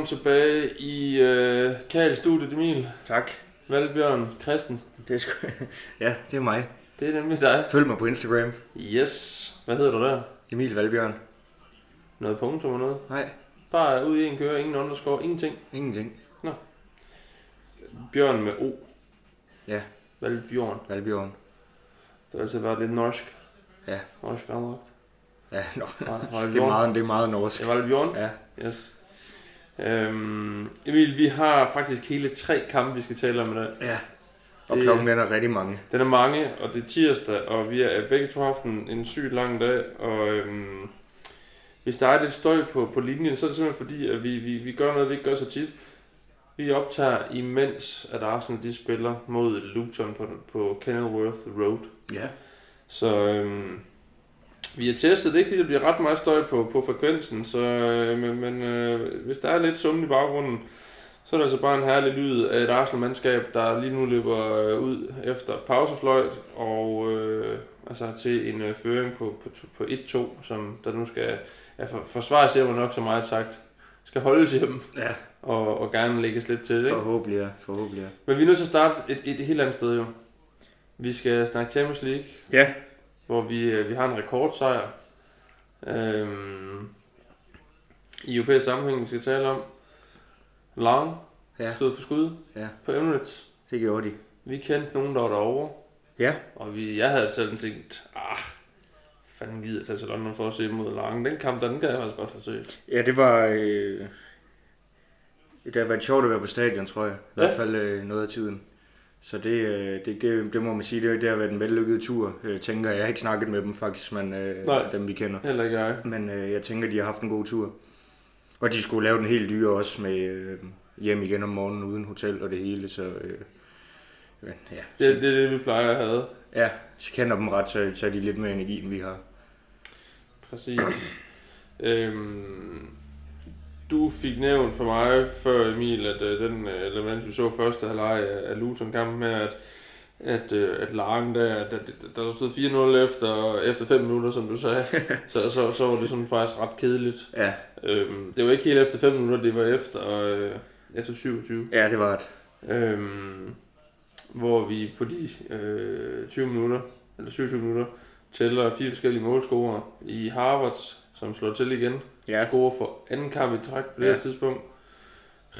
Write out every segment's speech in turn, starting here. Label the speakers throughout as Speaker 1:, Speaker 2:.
Speaker 1: Velkommen tilbage i øh, Kajl Studiet, Emil.
Speaker 2: Tak.
Speaker 1: Valbjørn Christensen.
Speaker 2: Det er sgu... ja, det er mig.
Speaker 1: Det er nemlig dig.
Speaker 2: Følg mig på Instagram.
Speaker 1: Yes. Hvad hedder du der?
Speaker 2: Emil Valbjørn.
Speaker 1: Noget punktum og noget?
Speaker 2: Nej,
Speaker 1: Bare ud i en køre, ingen underscore, ingenting.
Speaker 2: ingenting.
Speaker 1: Bjørn med O.
Speaker 2: Ja.
Speaker 1: Valbjørn.
Speaker 2: Valbjørn.
Speaker 1: Det har altid været lidt norsk.
Speaker 2: Ja.
Speaker 1: Norsk anlagt.
Speaker 2: Ja, nå.
Speaker 1: Nej,
Speaker 2: Det er
Speaker 1: Valbjørn.
Speaker 2: meget, det er meget norsk.
Speaker 1: Er Valbjørn.
Speaker 2: Ja,
Speaker 1: Yes. Øhm, Emil, vi har faktisk hele tre kampe, vi skal tale om i dag.
Speaker 2: ja. Og
Speaker 1: Det-
Speaker 2: klokken den er rigtig mange.
Speaker 1: Den er mange, og det er tirsdag, og vi har begge to haft en, en sygt lang dag, og øhm, hvis der er lidt støj på, på linjen, så er det simpelthen fordi, at vi, vi, vi gør noget, vi ikke gør så tit. Vi optager imens, at Arsenal de spiller mod Luton på, på Kenilworth Road.
Speaker 2: Ja.
Speaker 1: Så øhm, vi har testet, det er ikke fordi, der bliver ret meget støj på, på frekvensen, så, øh, men, men øh, hvis der er lidt summen i baggrunden, så er det altså bare en herlig lyd af et Arsenal-mandskab, der lige nu løber øh, ud efter pausefløjt, og øh, altså til en øh, føring på, på, på 1-2, som der nu skal ja, for, forsvares hjemme nok så meget sagt, skal holdes hjem
Speaker 2: Ja,
Speaker 1: og, og gerne lægges lidt til. Ikke?
Speaker 2: forhåbentlig ja. Forhåbentlig ja.
Speaker 1: Men vi er nødt til at starte et, et helt andet sted jo. Vi skal snakke Champions League,
Speaker 2: Ja.
Speaker 1: Hvor vi, øh, vi har en rekordsejr. Øhm, I europæisk sammenhæng, vi skal tale om. Lang
Speaker 2: Ja,
Speaker 1: stod for skud
Speaker 2: Ja.
Speaker 1: på Emirates.
Speaker 2: det gjorde de.
Speaker 1: Vi kendte nogen, der var derovre.
Speaker 2: Ja.
Speaker 1: Og vi, jeg havde selv tænkt, ah, fanden gider jeg tage til London for at se mod Lang. Den kamp, der, den gad jeg faktisk godt have set.
Speaker 2: Ja, det var... Øh... Det har været sjovt at være på stadion, tror jeg. I
Speaker 1: Ja.
Speaker 2: hvert fald øh, noget af tiden. Så det, øh, det, det, det må man sige, det, det har været en vellykket tur, øh, tænker jeg. Jeg har ikke snakket med dem faktisk, men øh,
Speaker 1: Nej.
Speaker 2: dem vi kender.
Speaker 1: Heller ikke jeg.
Speaker 2: Men øh, jeg tænker, de har haft en god tur. Og de skulle lave den helt dyre også med øh, hjem igen om morgenen uden hotel og det hele, så... Øh, men, ja,
Speaker 1: Det, det er det, vi plejer at have.
Speaker 2: ja, så kender dem ret, så, så er de lidt mere energi, end vi har.
Speaker 1: Præcis. øhm, du fik nævnt for mig før, Emil, at øh, den øh, element, vi så første halvleg af, af Luton-kampen med, at, at, øh, at Langen der, at, at, der stod 4-0 efter, efter 5 minutter, som du sagde, så, så, så var det sådan faktisk ret kedeligt.
Speaker 2: Ja,
Speaker 1: Øhm, det var ikke helt efter 5 minutter, det var efter, øh, efter 27.
Speaker 2: ja det var det.
Speaker 1: Øhm, hvor vi på de øh, 20 minutter, eller 27 minutter, tæller fire forskellige målscorer i Harvard, som slår til igen.
Speaker 2: Ja,
Speaker 1: Scorer for anden kamp i træk på det
Speaker 2: Ja.
Speaker 1: her tidspunkt.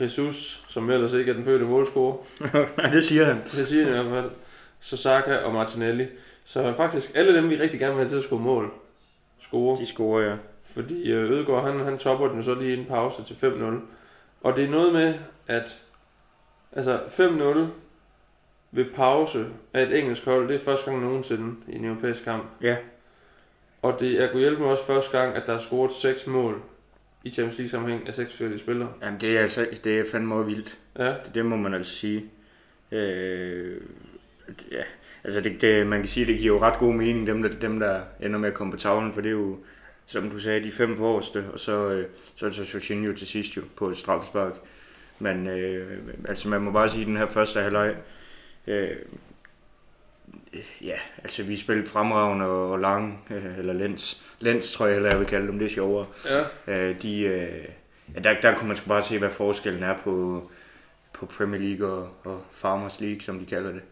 Speaker 1: Jesus, som ellers ikke er den fødte målscorer.
Speaker 2: Nej, det siger han.
Speaker 1: Det siger han i hvert fald. Sasaka og Martinelli. Så faktisk alle dem, vi rigtig gerne vil have til at score mål, score.
Speaker 2: De scorer, ja.
Speaker 1: Fordi øh, Ødegaard, han, han topper den så lige en pause til 5-0. Og det er noget med, at altså 5-0 ved pause af et engelsk hold, det er første gang nogensinde i en europæisk kamp.
Speaker 2: Ja.
Speaker 1: Og det er kunne hjælpe mig også første gang, at der er scoret 6 mål i Champions League sammenhæng af seks forskellige spillere.
Speaker 2: Jamen, det er, altså, det er fandme vildt.
Speaker 1: Ja,
Speaker 2: Det, det må man altså sige. Øh, ja, altså det, det, man kan sige, det giver jo ret god mening, dem der, dem der ender med at komme på tavlen, for det er jo, som du sagde, de fem forreste, og så, øh, så er det så Jorginho til sidst jo på et straffespark. Men øh, altså man må bare sige, at den her første halvleg, øh, ja, altså vi spillede fremragende og, lang, øh, eller lens, lens tror jeg heller, jeg vil kalde dem, det er sjovere.
Speaker 1: ja.
Speaker 2: Øh, de, øh, ja, der, der kunne man sgu bare se, hvad forskellen er på, på Premier League og, og Farmers League, som de kalder det,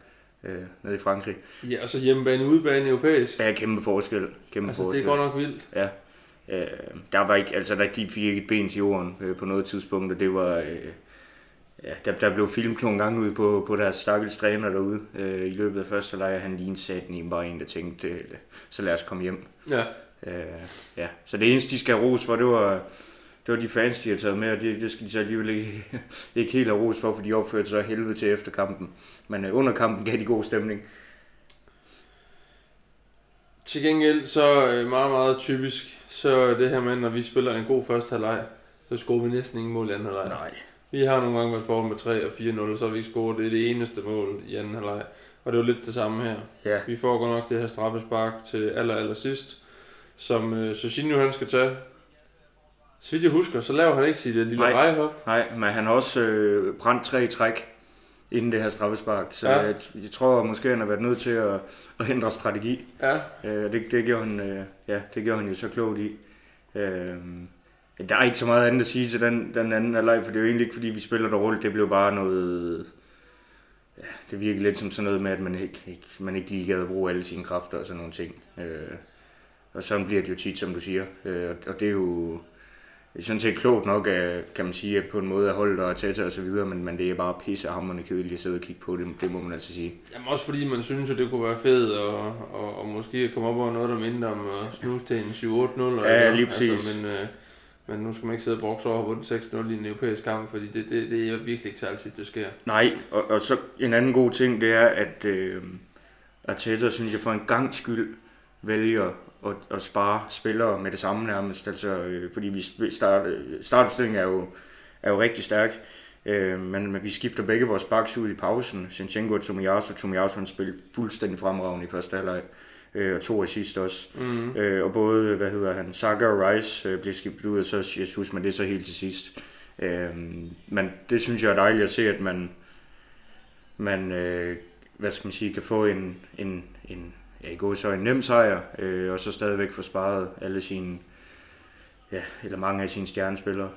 Speaker 2: øh, nede i Frankrig.
Speaker 1: ja og så hjemmebane, udebane europæisk.
Speaker 2: Er kæmpe forskel. Kæmpe
Speaker 1: Altså det
Speaker 2: forskel.
Speaker 1: er godt nok vildt.
Speaker 2: Ja. Øh, der var ikke, altså der, de fik ikke et ben til jorden øh, på noget tidspunkt, og det var, øh, ja, der, der blev filmet nogle gange ud på, på deres stakkels træner derude øh, i løbet af første leje. Han satan i bare en, der tænkte, øh, så lad os komme hjem.
Speaker 1: Ja,
Speaker 2: Øh, ja. Så det eneste, de skal have ros for, det var, det var de fans, de har taget med, og det, det skal de så alligevel ikke, ikke helt have ros for, for de opførte sig helvede til efter kampen. Men øh, under kampen gav de god stemning.
Speaker 1: Til gengæld så øh, meget, meget typisk, så det her med, når vi spiller en god første halvleg, så scorer vi næsten ingen mål i anden halvleg.
Speaker 2: Nej.
Speaker 1: Vi har nogle gange været foran med 3 og 4-0, så har vi ikke scoret. Det er det eneste mål i anden halvleg. Og det var lidt det samme her.
Speaker 2: Ja,
Speaker 1: Vi får godt nok det her straffespark til aller, aller sidst, som øh, Jorginho han skal tage. Så vidt jeg husker, så laver han ikke sit øh, lille
Speaker 2: Nej.
Speaker 1: rejehop.
Speaker 2: nej, men han har også øh, brændt tre i træk inden det her straffespark. Så
Speaker 1: ja.
Speaker 2: jeg, jeg tror måske, han har været nødt til at, at ændre strategi.
Speaker 1: Ja,
Speaker 2: Øh, det, det, gjorde han, øh, ja, det gjorde han jo så klogt i. Øh, Der er ikke så meget andet at sige til den, den anden halvleg, for det er jo egentlig ikke, fordi vi spiller dårligt. Det blev bare noget... Ja, det virker lidt som sådan noget med, at man ikke, ikke, man ikke lige gad at bruge alle sine kræfter og sådan nogle ting. Øh, og sådan bliver det jo tit, som du siger. Øh, og det er jo det er sådan set klogt nok, at, kan man sige, at på en måde at holde og tætte og så videre, men, men det er bare pissehammerende kedeligt at sidde og kigge på det, det må man altså sige.
Speaker 1: Jamen også fordi man synes, at det kunne være fedt, og, og, og måske komme op over noget, der minder om at snuse til en 7-8-0.
Speaker 2: Ja, lige præcis. Altså,
Speaker 1: men, øh, men nu skal man ikke sidde og brokse over at vundet 6-0 i en europæisk kamp, fordi det, det, det er virkelig ikke så altid, det sker.
Speaker 2: Nej, og, og så en anden god ting, det er, at øh, Arteta, synes jeg, for en gang skyld vælger at, at spare spillere med det samme nærmest. Altså, øh, fordi vi start, øh, startopstillingen er jo, er jo rigtig stærk. Øh, men, men vi skifter begge vores backs ud i pausen. Sinchenko og Tomiyasu. Tomiyasu han spillet fuldstændig fremragende i første halvleg. Øh, og to sidste også. Mm. Øh, og både, hvad hedder han, Saka og Rice øh, bliver skiftet ud, og så Jesus, men det er så helt til sidst. Øh, men det synes jeg er dejligt at se, at man, man øh, hvad skal man sige, kan få en, en, en ja, i går så en nem sejr, øh, og så stadigvæk få sparet alle sine, ja, eller mange af sine stjernespillere.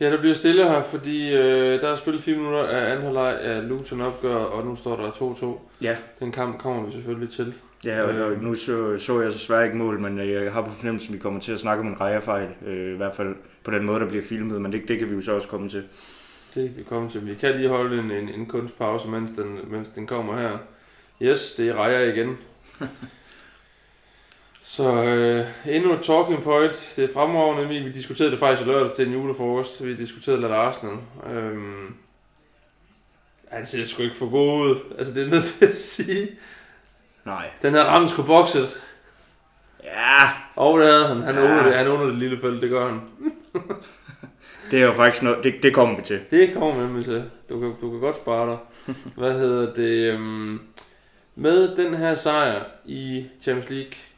Speaker 1: Ja, der bliver stille her, fordi øh, der er spillet 4 minutter af anden halvleg af Luton opgør, og nu står der 2-2.
Speaker 2: Ja.
Speaker 1: Den kamp kommer vi selvfølgelig til.
Speaker 2: Ja, og, og nu så, så jeg så svært ikke mål, men jeg har på fornemmelsen, at vi kommer til at snakke om en rejerfejl, øh, i hvert fald på den måde, der bliver filmet, men det, det kan vi jo så også komme til.
Speaker 1: Det kan vi komme til. Vi kan lige holde en, en, en kunstpause, mens den, mens den kommer her. Yes, det er Rejer igen. Så øh, endnu et talking point. Det er fremragende, Emil. Vi diskuterede det faktisk i lørdag til en julefrokost. Vi diskuterede lidt Arsenal. Øhm, han ser sgu ikke for god ud. Altså, det er nødt til at sige.
Speaker 2: Nej.
Speaker 1: Den her ramt sgu bokset.
Speaker 2: Ja.
Speaker 1: Og det havde han. Han ja. under det, han under det lille felt, det gør han.
Speaker 2: det er jo faktisk noget, det, det kommer vi til.
Speaker 1: Det kommer vi til. Du kan, du kan godt spare dig. Hvad hedder det? Øhm, med den her sejr i Champions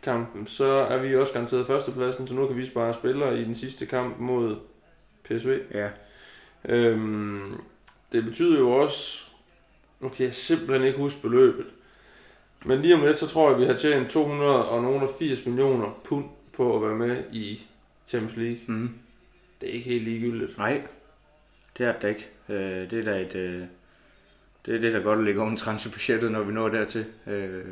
Speaker 1: League-kampen, så er vi også garanteret førstepladsen, så nu kan vi spare spillere i den sidste kamp mod PSV.
Speaker 2: Ja.
Speaker 1: Øhm, det betyder jo også, nu kan jeg simpelthen ikke huske beløbet, men lige om lidt, så tror jeg, at vi har tjent 280 millioner pund på at være med i Champions League.
Speaker 2: Mm.
Speaker 1: Det er ikke helt ligegyldigt.
Speaker 2: Nej, det er det ikke. Øh, det er da et, øh, det er det, der godt at lægge oven transferbudgettet, når vi når dertil. Øh,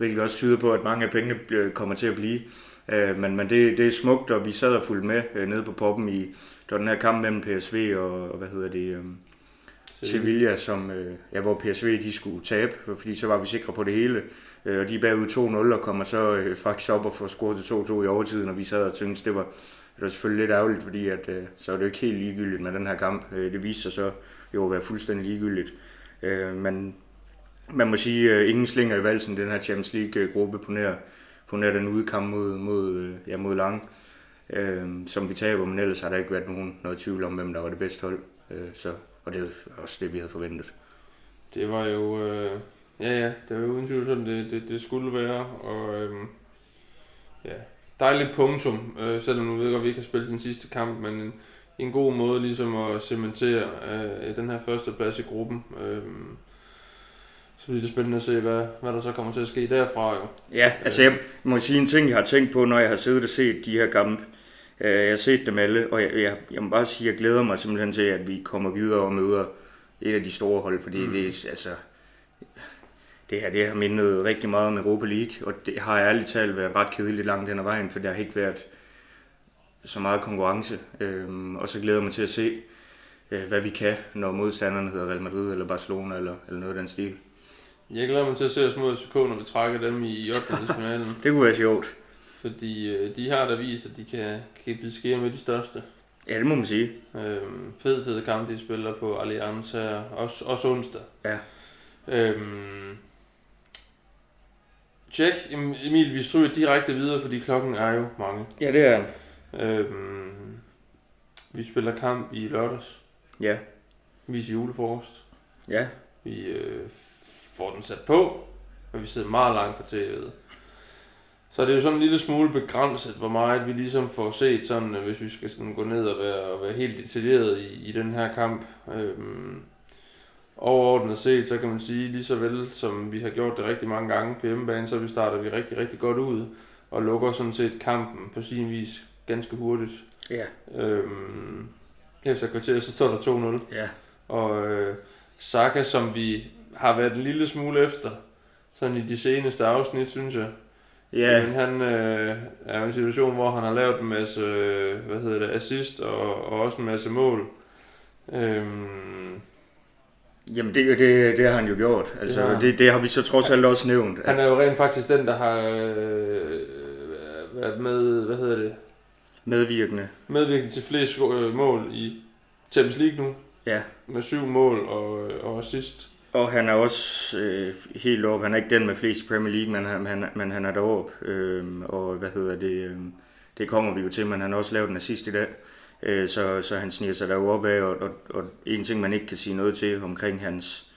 Speaker 2: hvilket også tyder på, at mange af pengene kommer til at blive. Øh, men men det, det er smukt, og vi sad og fulgte med øh, nede på poppen i der den her kamp mellem PSV og, og hvad hedder det, øh, Sevilla, som, øh, ja, hvor PSV de skulle tabe, fordi så var vi sikre på det hele. Øh, og de er bagud 2-0 og kommer så øh, faktisk op og får scoret til 2-2 i overtiden, og vi sad og tænkte, det var, det var selvfølgelig lidt ærgerligt, fordi at, øh, så var det jo ikke helt ligegyldigt med den her kamp. Øh, det viste sig så jo at være fuldstændig ligegyldigt. Øh, men man må sige, at ingen slinger i valsen den her Champions League-gruppe på nær, på nær den udkamp mod, mod, øh, ja, mod Lang, øh, som vi taber, men ellers har der ikke været nogen noget tvivl om, hvem der var det bedste hold. Øh, så, og det er også det, vi havde forventet.
Speaker 1: Det var jo, øh, ja ja, det var jo uden tvivl sådan, det, det, det skulle være, og øh, ja, dejligt punktum, øh, selvom nu ved jeg godt, at vi ikke har spillet den sidste kamp, men en, en god måde ligesom at cementere øh, den her første plads i gruppen. Øh, så bliver det spændende at se, hvad, hvad der så kommer til at ske derfra. Jo.
Speaker 2: Ja, altså jeg må sige en ting, jeg har tænkt på, når jeg har siddet og set de her kampe. Øh, jeg har set dem alle, og jeg, jeg, jeg må bare sige, at jeg glæder mig simpelthen til, at vi kommer videre og møder et af de store hold, fordi mm. det er altså det her det har mindet rigtig meget om Europa League, og det har ærligt talt været ret kedeligt langt hen ad vejen, for der har ikke været så meget konkurrence. Øhm, og så glæder jeg mig til at se, øh, hvad vi kan, når modstanderne hedder Real Madrid eller Barcelona eller, eller noget af den stil.
Speaker 1: Jeg glæder mig til at se os mod FCK, når vi trækker dem i 8. finalen.
Speaker 2: det kunne være sjovt.
Speaker 1: Fordi øh, de har da vist, at de kan, kan blive skære med de største.
Speaker 2: Ja, det må man sige.
Speaker 1: Øhm, fed, fed kamp, de spiller på Allianz her. Også, også onsdag.
Speaker 2: Ja.
Speaker 1: Øhm, Tjek, Emil, vi stryger direkte videre, fordi klokken er jo mange.
Speaker 2: Ja, det er
Speaker 1: Øhm, vi spiller kamp i lørdags.
Speaker 2: Ja.
Speaker 1: Vi er julefrokost.
Speaker 2: Ja.
Speaker 1: Vi øh, får den sat på, og vi sidder meget langt fra tv'et. Så det er jo sådan en lille smule begrænset, hvor meget vi ligesom får set, sådan, hvis vi skal sådan gå ned og være, og være helt detaljeret i, i den her kamp. Øhm, overordnet set, så kan man sige, lige så vel som vi har gjort det rigtig mange gange på hjemmebane, så vi starter vi rigtig, rigtig godt ud og lukker sådan set kampen på sin vis ganske hurtigt.
Speaker 2: Ja.
Speaker 1: Øhm, efter et kvarter, så står der 2-0.
Speaker 2: Ja.
Speaker 1: Og øh, Saka, som vi har været en lille smule efter, sådan i de seneste afsnit, synes jeg.
Speaker 2: Ja,
Speaker 1: Men han øh, er i en situation, hvor han har lavet en masse, øh, hvad hedder det, assist og, og også en masse mål. Øhm,
Speaker 2: jamen det, det, det har han jo gjort. Altså,
Speaker 1: har
Speaker 2: det,
Speaker 1: han.
Speaker 2: det, det har vi så trods alt også nævnt.
Speaker 1: han er jo rent faktisk den, der har øh, været med, hvad hedder det,
Speaker 2: Medvirkende.
Speaker 1: medvirkende til flest øh, mål i Champions League nu.
Speaker 2: Ja.
Speaker 1: Med syv mål og, og assist.
Speaker 2: Og han er også øh, helt op. Han er ikke den med flest i Premier League, men han, han, men han er deroppe. Øh, og hvad hedder det? Øh, det kommer vi jo til, men han har også lavet en assist i dag. Øh, så, så han sniger sig deroppe af, og, og, og en ting, man ikke kan sige noget til omkring hans,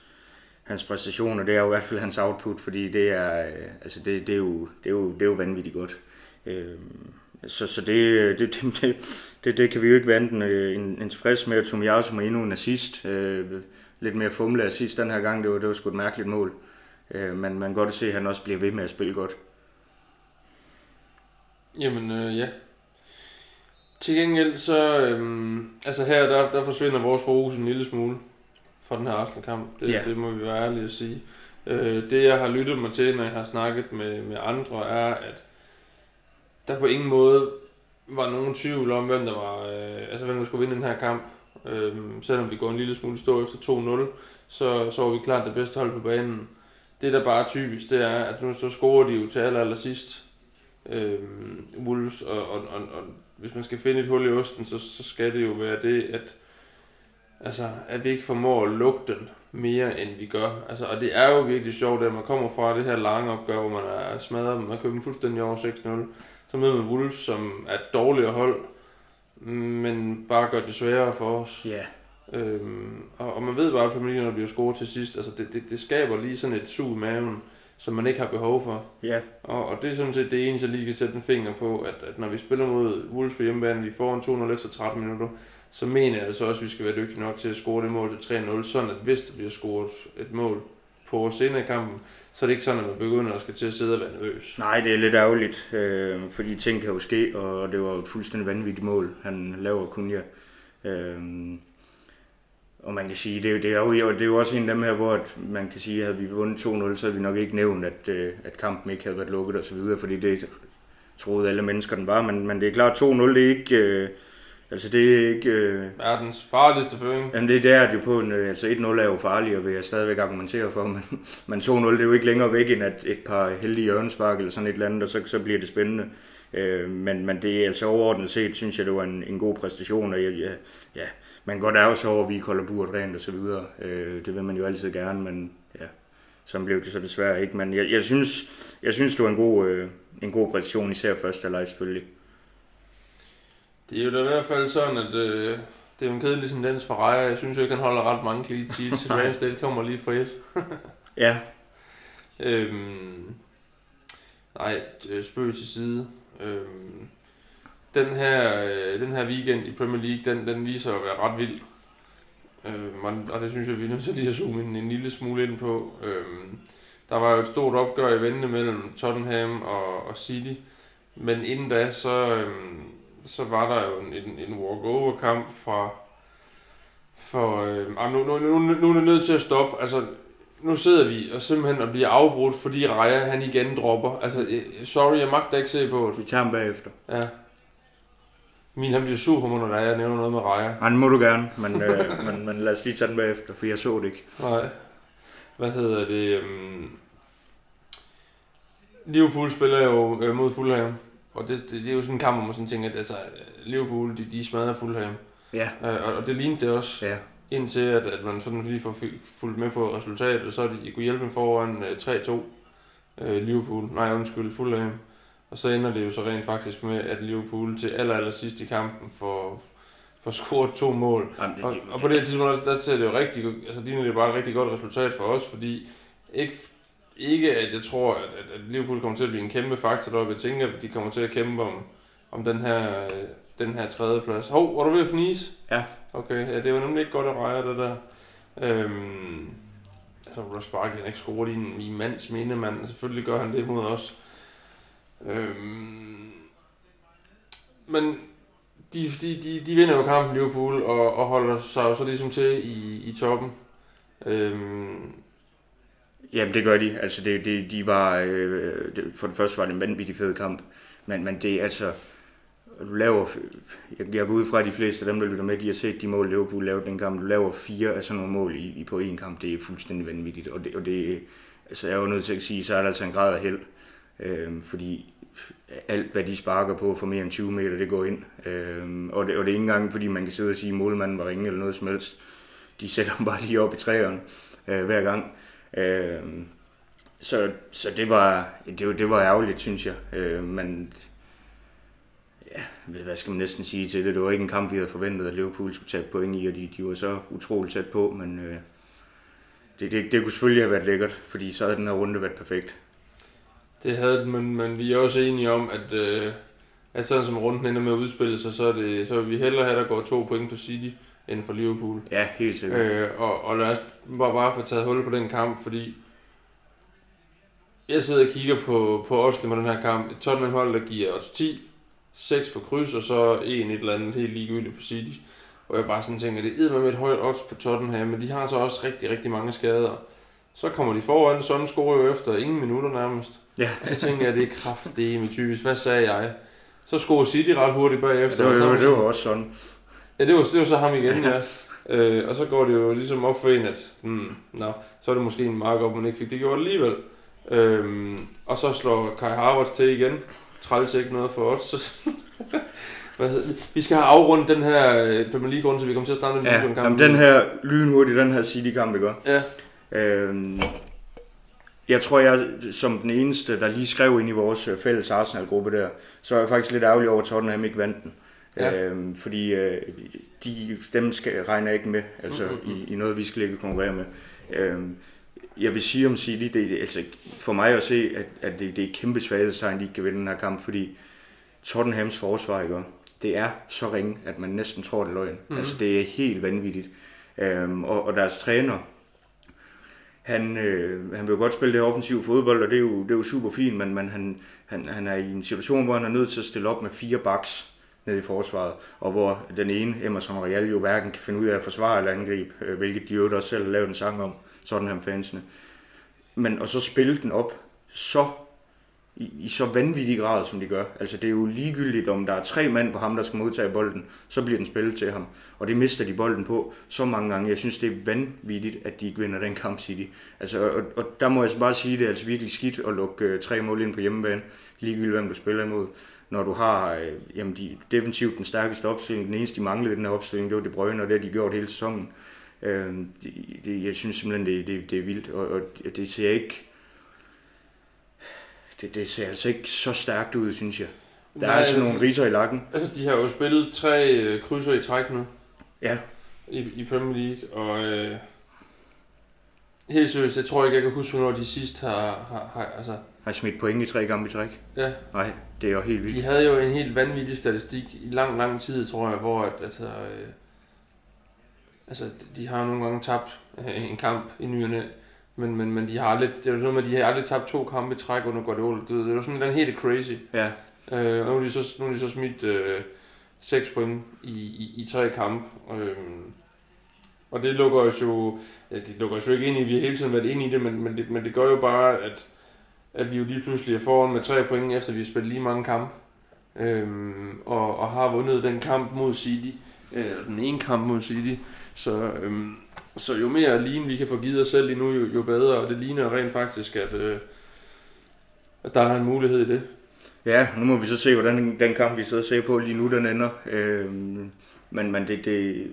Speaker 2: hans præstationer, det er jo i hvert fald hans output, fordi det er, øh, altså det, det er, jo, det er, jo, det er jo vanvittigt godt. Øh, så, så det, øh, det, det, det, det, det kan vi jo ikke være enten øh, en, en tilfreds med, at Tomiyasu må endnu en assist. Øh, lidt mere fumle assist den her gang, det var, det var sgu et mærkeligt mål. Øh, men man kan godt se, at han også bliver ved med at spille godt.
Speaker 1: Jamen, øh, ja. Til gengæld så, øhm, altså her, der, der forsvinder vores fokus en lille smule fra den her Arsenal-kamp. Det,
Speaker 2: Ja.
Speaker 1: det må vi være ærlige at sige. Øh, det, jeg har lyttet mig til, når jeg har snakket med, med andre, er, at der på ingen måde var nogen tvivl om, hvem der var, øh, altså hvem der skulle vinde den her kamp. Øh, selvom vi går en lille smule stå efter 2-0, så, så var vi klart det bedste hold på banen. Det, der bare er typisk, det er, at nu så scorer de jo til aller, aller sidst. Øh, Wolves, og, og, og, og hvis man skal finde et hul i osten, så, så skal det jo være det, at, altså, at vi ikke formår at lukke den mere, end vi gør. Altså, og det er jo virkelig sjovt, at man kommer fra det her lange opgør, hvor man er smadret, man køber dem fuldstændig over 6-0. Så møder man Wolves, som er et dårligere hold, men bare gør det sværere for os.
Speaker 2: Ja.
Speaker 1: Øhm, og, og man ved bare, at der bliver scoret til sidst, altså det, det, det skaber lige sådan et sug i maven, som man ikke har behov for.
Speaker 2: Ja,
Speaker 1: Og, og det er sådan set det eneste, jeg lige kan sætte en finger på, at, at når vi spiller mod Wolves på hjemmebane, vi får en 2-0 efter 13 minutter, så mener jeg altså også, at vi skal være dygtige nok til at score det mål til 3-0, sådan at hvis der bliver scoret et mål på senere i kampen, så er det ikke sådan, at man begynder at skal til at sidde og være nervøs.
Speaker 2: nej, det er lidt ærgerligt, øh, fordi ting kan jo ske, og det var et fuldstændig vanvittigt mål, han laver kun ja. Øh, og man kan sige, det, er jo- det, er jo, det er jo også en af dem her, hvor at man kan sige, at havde vi vundet 2-0, så havde vi nok ikke nævnt, at, øh, at kampen ikke havde været lukket osv., fordi det troede alle mennesker, den var. Men, men det er klart, 2-0, det er ikke... Øh, altså, det er ikke... Øh,
Speaker 1: Verdens farligste føring.
Speaker 2: Jamen det, er det jo på en, øh, altså 1-0 er jo farligt, og vil jeg stadigvæk argumentere for, men, men 2-0 det er jo ikke længere væk end at et par heldige hjørnespark eller sådan et eller andet, og så, så bliver det spændende. Øh, men, men det er altså overordnet set, synes jeg, det var en, en god præstation, og jeg, ja, ja, man godt ærge sig over, at vi kolder buret rent og så videre. Øh, det vil man jo altid gerne, men ja, sådan blev det så desværre ikke. Men jeg, jeg, synes, jeg synes, det var en god, øh, en god præstation, især første halvleg selvfølgelig.
Speaker 1: Det er jo da i hvert fald sådan, at øh, det er jo en kedelig tendens for Raja. Jeg synes jo ikke, han holder ret mange clean sheets. Ramsdale kommer lige fra et.
Speaker 2: Ja,
Speaker 1: Øhm, nej, øh, spøg til side. Øhm, den, her, øh, den her weekend i Premier League, den, den viser at være ret vild. Øhm, og, og det synes jeg, vi er nødt til lige at zoome en, en lille smule ind på. Øhm, der var jo et stort opgør i vente mellem Tottenham og, og City. Men inden da, så, øhm, så var der jo en, en, en walk-over-kamp fra... For, øhm, ah, nu, nu, nu, nu er det nødt til at stoppe. Altså, nu sidder vi og simpelthen og bliver afbrudt, fordi Raja han igen dropper. Altså, øh, sorry, jeg magter ikke se på det.
Speaker 2: vi tager ham bagefter.
Speaker 1: Ja. Min han bliver sur på mig, når jeg nævner noget med Raja.
Speaker 2: Nej, den må du gerne, men, øh, men, men lad os lige tage den bagefter, for jeg så det ikke.
Speaker 1: Nej. Hvad hedder det? Um... Liverpool spiller jo øh, mod Fulham. Og det, det, det, er jo sådan en kamp, hvor man sådan tænker, at altså, Liverpool, de, de smadrer Fulham.
Speaker 2: Ja,
Speaker 1: Øh, og, og det lignede det også,
Speaker 2: ja.
Speaker 1: indtil at, at man sådan lige får fulgt med på resultatet, så er de, kunne hjælpe foran øh, 3-2. Øh, Liverpool, nej undskyld, Fulham. Og så ender det jo så rent faktisk med, at Liverpool til aller, aller sidst i kampen får, får scoret to mål.
Speaker 2: Jamen, det,
Speaker 1: Og, og på det tidspunkt, der, der ser det jo rigtig, altså ligner det bare et rigtig godt resultat for os, fordi ikke, ikke at jeg tror, at, at, Liverpool kommer til at blive en kæmpe faktor deroppe. Jeg tænker, at de kommer til at kæmpe om, om den her, den her tredje plads. Hov, var du ved at fnise?
Speaker 2: Ja.
Speaker 1: Okay, ja, det var nemlig ikke godt at reje det der. Øhm, altså, Ross Barkley han ikke scoret i en i mands minde, mand. Selvfølgelig gør han det mod os. Øhm, men de, de, de, de vinder jo kampen Liverpool og, og holder sig jo så ligesom til i, i toppen. Øhm,
Speaker 2: Jamen det gør de. Altså det, det, de var, øh, det, for det første var det en vanvittig fed kamp. Men, men det er altså, du laver, jeg, jeg går ud fra at de fleste af dem, der lytter med, de har set de mål, Liverpool lavede den kamp. Du laver fire af sådan nogle mål i, i på én kamp. Det er fuldstændig vanvittigt. Og det, og det altså jeg er jo nødt til at sige, så er der altså en grad af held. Øh, fordi alt, hvad de sparker på for mere end 20 meter, det går ind. Øh, og, det, og det er ikke engang, fordi man kan sidde og sige, at målmanden var ringe eller noget som helst. De sætter dem bare lige op i træerne øh, hver gang. Øh, så, så det var, det, det var ærgerligt, synes jeg. Øh, men ja, hvad skal man næsten sige til det? Det var ikke en kamp, vi havde forventet, at Liverpool skulle tage point i, og de, de var så utroligt tæt på, men øh, det, det, det kunne selvfølgelig have været lækkert, fordi så havde den her runde været perfekt.
Speaker 1: Det havde den, men, men vi er også enige om, at, øh, at sådan som runden ender med at udspille sig, så er, det, så vil vi hellere have, at der går to point for City, end for Liverpool.
Speaker 2: Ja, helt sikkert.
Speaker 1: Øh, og, og lad os bare, bare få taget hul på den kamp, fordi jeg sidder og kigger på, på oddsene på den her kamp. Et Tottenham hold, der giver odds 10, 6 på kryds, og så en et eller andet helt ligegyldigt på City. Og jeg bare sådan tænker, det er med et højt odds på Tottenham, men de har så også rigtig, rigtig mange skader. Så kommer de foran, sådan scorer jo efter ingen minutter nærmest.
Speaker 2: Ja.
Speaker 1: Og så tænker jeg, det er kraftedeme typisk. Hvad sagde jeg? Så scorer City ret hurtigt bagefter.
Speaker 2: Det var, det, var, det var også sådan.
Speaker 1: Ja, det var, det var så ham igen, ja. Øh, og så går det jo ligesom op for en, at hmm, nå, så er det måske en mark op, man ikke fik det gjort alligevel. Øhm, og så slår Kai Havertz til igen. Træls ikke noget for os. Så, hvad hedder? Vi skal have afrundet den her øh, Premier League rundt, så vi kommer til at starte en
Speaker 2: Ja,
Speaker 1: kamp.
Speaker 2: jamen, den her lynhurtigt, den her City-kamp, ikke?
Speaker 1: Ja,
Speaker 2: Øhm, jeg tror, jeg som den eneste, der lige skrev ind i vores øh, fælles Arsenal-gruppe der, så er jeg faktisk lidt ærgerlig over, at Tottenham ikke vandt den.
Speaker 1: Ja.
Speaker 2: Øhm, fordi øh, de, dem skal, regner jeg ikke med, altså
Speaker 1: Mm, mm, mm.
Speaker 2: i, i noget, vi skal ikke konkurrere med. Øhm, jeg vil sige om City, det er altså for mig at se, at, at det, det er et kæmpe svaghedstegn, de ikke kan vinde den her kamp, fordi Tottenhams forsvar, ikke? det er så ringe, at man næsten tror, det er løgn.
Speaker 1: Mhm.
Speaker 2: Mm. Altså det er helt vanvittigt. Øhm, og, og deres træner, han, øh, han vil jo godt spille det her offensive fodbold, og det er jo, det er jo super fint, men, men han, han, han er i en situation, hvor han er nødt til at stille op med fire backs nede i forsvaret, og hvor den ene, Emerson Real, jo hverken kan finde ud af at forsvare eller angribe, øh, hvilket de jo også selv har lavet en sang om, sådan her fansene. Men og så spille den op så i, i så vanvittig grad, som de gør. Altså det er jo ligegyldigt, om der er tre mand på ham, der skal modtage bolden, så bliver den spillet til ham. Og det mister de bolden på så mange gange. Jeg synes, det er vanvittigt, at de ikke vinder den kamp, City. Altså, og, og der må jeg bare sige, det er altså virkelig skidt at lukke øh, tre mål ind på hjemmebane, ligegyldigt hvem du spiller imod. Når du har øh, jamen de, defensivt den stærkeste opstilling, den eneste, de manglede den her opstilling, det var De Bruyne, og det har de gjort hele sæsonen. Øh, det, det, jeg synes simpelthen, det, det, det er vildt, og, og det ser ikke det, det ser altså ikke så stærkt ud, synes jeg. Der
Speaker 1: Nej,
Speaker 2: er altså nogle riser i lakken.
Speaker 1: altså de har jo spillet tre øh, krydser i træk nu
Speaker 2: Ja,
Speaker 1: i, i Premier League, og øh, helt seriøst, jeg tror ikke, jeg kan huske, hvornår de sidst har, har, har altså,
Speaker 2: har smidt point i tre gange i træk.
Speaker 1: ja,
Speaker 2: Nej, det er jo helt vildt.
Speaker 1: De havde jo en helt vanvittig statistik i lang, lang tid, tror jeg, hvor at, altså, øh, altså, de- har nogle gange tabt øh, en kamp i ny og næ, men, men, men de har aldrig, det er jo med, at de har aldrig tabt to kampe i træk under Guardiola. Det, det er jo sådan den helt crazy.
Speaker 2: Ja,
Speaker 1: Øh, og nu er de så, nu er de så smidt øh, 6 point i, i, i tre kampe. Øh, og det lukker os jo, ja, det lukker os jo ikke ind i, vi har hele tiden været inde i det, men, men, det, men det gør jo bare, at, at vi jo lige pludselig er foran med tre point, efter vi har spillet lige mange kampe. Øhm, og, og har vundet den kamp mod City, øh, den ene kamp mod City. Så, øhm, så jo mere lean vi kan få givet os selv lige nu, jo, jo bedre. Og det ligner rent faktisk, at, øh, at der er en mulighed i det.
Speaker 2: ja nu må vi så se, hvordan den, den kamp, vi sidder og ser på lige nu, den ender. Øhm, men, men det, det,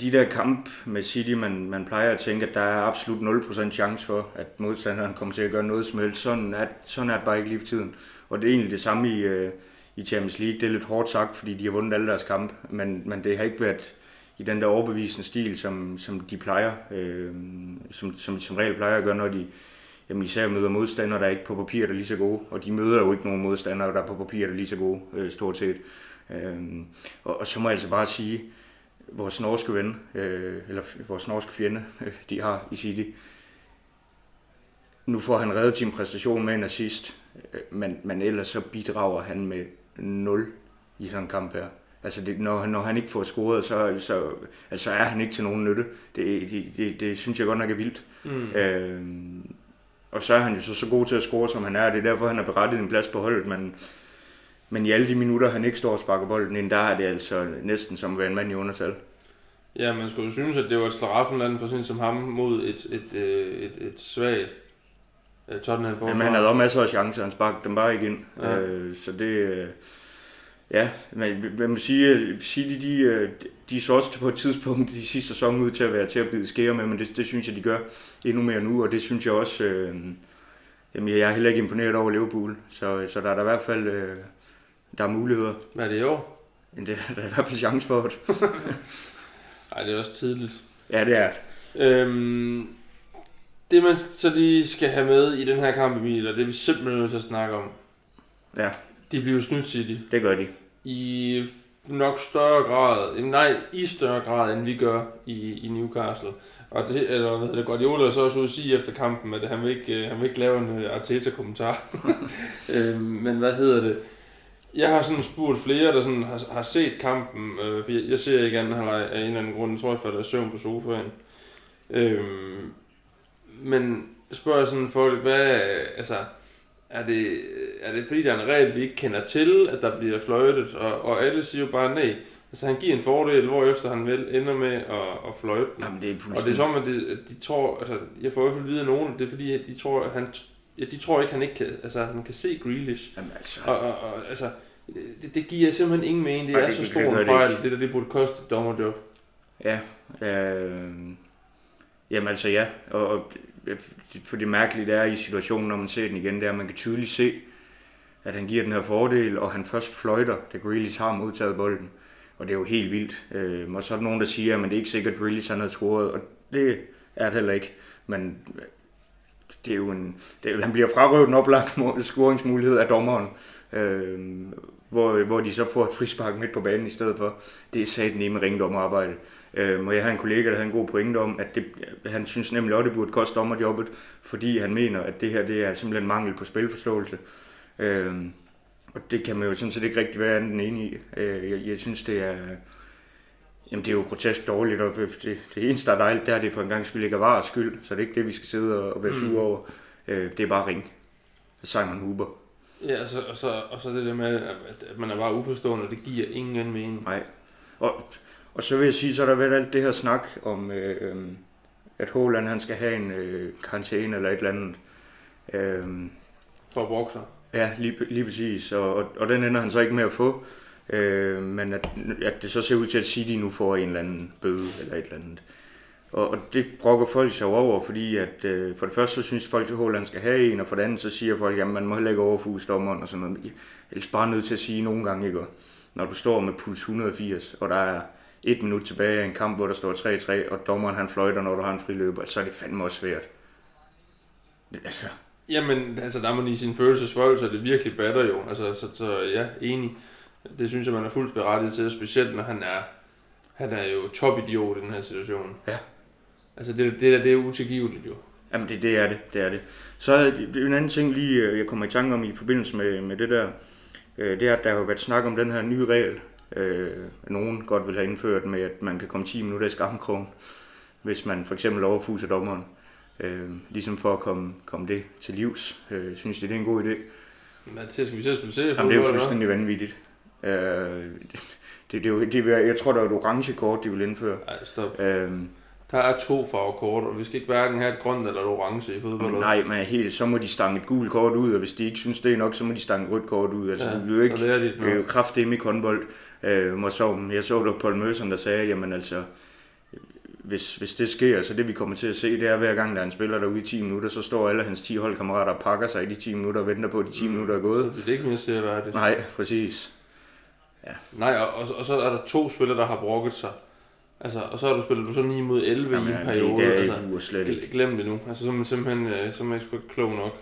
Speaker 2: de der kamp med City, man, man plejer at tænke, at der er absolut 0% chance for, at modstanderen kommer til at gøre noget som helst. Sådan er, sådan er det bare ikke lige for tiden. Og det er egentlig det samme i, øh, i Champions League. Det er lidt hårdt sagt, fordi de har vundet alle deres kampe, men, men det har ikke været i den der overbevisende stil, som, som de plejer, øh, som, som de som regel plejer at gøre, når de jamen især møder modstandere, der er ikke på papir der er lige så gode, og de møder jo ikke nogen modstandere, der er på papir der er lige så gode, øh, stort set. Øh, og, og så må jeg altså bare sige, vores norske ven, øh, eller vores norske fjende, øh, de har i City, nu får han reddet sin præstation med en assist, øh, men, men ellers så bidrager han med 0 i sådan en kamp her. Altså, det, når, når han ikke får scoret, så, så altså, er han ikke til nogen nytte. Det, det, det, det synes jeg godt nok er vildt.
Speaker 1: Mm.
Speaker 2: Øh, og så er han jo så, så god til at score, som han er. Det er derfor, han har berettet en plads på holdet. Men, men i alle de minutter, han ikke står og sparker bolden ind, der er det altså næsten som at være en mand i undertal.
Speaker 1: Ja, man skulle jo synes, at det var et slaraffenland for sådan som ham mod et, et, et, et, et svagt øh, Tottenham forsvar.
Speaker 2: Jamen, han havde også masser af chancer, han sparkede dem bare ikke ind.
Speaker 1: Ja.
Speaker 2: Øh, så det... Øh, ja, men man sige, sige de, de, øh, de så også på et tidspunkt i sidste sæson ud til at være til at bide skære med, men det, det synes jeg, de gør endnu mere nu, og det synes jeg også... Øh, jamen, jeg er heller ikke imponeret over Liverpool, så, så der er der i hvert fald... Øh, der er muligheder.
Speaker 1: Hvad er det i år?
Speaker 2: Men det, der er i hvert fald chance for det.
Speaker 1: Nej, det er også tidligt.
Speaker 2: Ja, det er det.
Speaker 1: Øhm, det man så lige skal have med i den her kamp, Emil, og det er vi simpelthen nødt til at snakke om.
Speaker 2: Ja.
Speaker 1: De bliver snydt City.
Speaker 2: Det gør de.
Speaker 1: I nok større grad, nej, i større grad, end vi gør i, i Newcastle. Og det, eller hvad hedder det, Guardiola er så også ude at sige efter kampen, at han vil ikke, øh, han vil ikke lave en øh, Arteta-kommentar. øhm, men hvad hedder det? Jeg har sådan spurgt flere, der sådan har, har set kampen, øh, for jeg, jeg ser ikke anden halvleg af en eller anden grund, jeg tror jeg falder i søvn på sofaen. Øhm, men spørger jeg sådan folk, hvad, altså, er det, er det fordi, der er en regel, vi ikke kender til, at der bliver fløjtet, og, og alle siger jo bare nej. Altså han giver en fordel, hvor efter han vel ender med at, at fløjte den.
Speaker 2: Jamen, det er
Speaker 1: Og det er som, at, det, at de tror, altså jeg får i hvert fald vide af nogen, det er fordi, at de tror, at han, ja, de tror ikke, han ikke kan, altså han kan se Grealish.
Speaker 2: Jamen, altså,
Speaker 1: Og, og, og altså, det, det giver simpelthen ingen mening. Det er
Speaker 2: det-
Speaker 1: så
Speaker 2: det
Speaker 1: stor en
Speaker 2: det
Speaker 1: fejl. Det der, det burde koste et dommerjob.
Speaker 2: Ja, øh, jamen altså ja, og, og for det mærkelige der er i situationen, når man ser den igen, det er, at man kan tydeligt se, at han giver den her fordel, og han først fløjter, da Grealish har modtaget bolden. Og det er jo helt vildt. Øh, og så er der nogen, der siger, at det er ikke sikkert, at Grealish han har scoret, og det er det heller ikke. Men det er jo en, det, han bliver frarøvet en oplagt scoringsmulighed af dommeren, øh, hvor, hvor de så får et frispark midt på banen i stedet for. Det er sat nemme ringdommerarbejde. Øh, og jeg havde en kollega, der havde en god pointe om, at det, han synes nemlig også, det burde koste dommerjobbet, fordi han mener, at det her det er simpelthen mangel på spilforståelse. Øh, og det kan man jo sådan set ikke rigtig være andet end enig i. Øh, jeg, jeg synes, det er... Jamen, det er jo grotesk dårligt, og det, det eneste, der er dejligt, det er, at det for en gang skyld ikke er vares skyld, så det er ikke det, vi skal sidde og, og være sure
Speaker 1: Mm.
Speaker 2: over. Øh, det er bare ring. Simon Huber.
Speaker 1: Ja, og så, og, så, og så det der med, at, at man er bare uforstående, det giver ingen mening.
Speaker 2: Nej. Og, og så vil jeg sige, så er der været alt det her snak om, øh, øh, at Håland han skal have en øh, karantæne eller et eller andet. Øh,
Speaker 1: For bokser.
Speaker 2: ja, lige, lige præcis. Og, og, og den ender han så ikke med at få. Øh, men at, at det så ser ud til, at City nu får en eller anden bøde eller et eller andet. Og, og det brokker folk sig over, fordi at øh, for det første så synes folk, at Holland skal have en, og for det andet så siger folk, at man må heller ikke overfuse dommeren og sådan noget. Jeg er ellers bare nødt til at sige nogle gange, ikke? Når du står med puls 180, og der er et minut tilbage af en kamp, hvor der står 3-3, og dommeren han fløjter, når du har en friløber, så er det fandme også svært. Altså,
Speaker 1: Jamen, altså der er man i sin følelsesvold, så det virkelig batter jo. Altså, så, så ja, enig. Det synes jeg, man er fuldt berettiget til, specielt når han er, han er jo topidiot i den her situation.
Speaker 2: Ja.
Speaker 1: Altså det, det der, det er utilgiveligt jo.
Speaker 2: Jamen, det, det er det, det er det. Så det er en anden ting lige, øh, jeg kommer i tanke om i forbindelse med, med det der, øh, det er, at der har jo været snak om den her nye regel, øh, nogen godt vil have indført med, at man kan komme 10 minutter i skamkrogen, hvis man for eksempel overfuser dommeren. Øh, ligesom for at komme, komme det til livs. Øh, synes de, det er en god idé?
Speaker 1: Mathias, skal vi at spille seriefodbold?
Speaker 2: Jamen, det er jo fuldstændig vanvittigt. Øh, det, det, det, jeg tror, der er et orange kort, de vil indføre.
Speaker 1: Ej, stop.
Speaker 2: Øh,
Speaker 1: Der er to farvekort, og vi skal ikke hverken have et grønt eller et orange i fodbold.
Speaker 2: nej, men helt, så må de stange et gult kort ud, og hvis de ikke synes, det er nok, så må de stange et rødt kort ud. Altså,
Speaker 1: ja,
Speaker 2: det er jo ikke,
Speaker 1: det
Speaker 2: jo
Speaker 1: nok.
Speaker 2: kraftedeme i håndbold. Øh, og så, jeg så der Paul Møsson, der sagde, jamen altså, hvis, hvis det sker, så det vi kommer til at se, det er hver gang, der er en spiller derude i 10 minutter, så står alle hans 10 holdkammerater og pakker sig i de 10 minutter og venter på, at de 10 minutter er gået.
Speaker 1: Så det er ikke mere serieværdigt.
Speaker 2: Nej, præcis.
Speaker 1: Nej, og, og, og, så er der to spillere, der har brokket sig. Altså, og så har du spillet du så 9 mod 11
Speaker 2: Jamen,
Speaker 1: i en periode.
Speaker 2: det er
Speaker 1: altså,
Speaker 2: ikke slet ikke.
Speaker 1: gl- glem det nu. Altså, så er man simpelthen øh, så er man sgu ikke klog nok.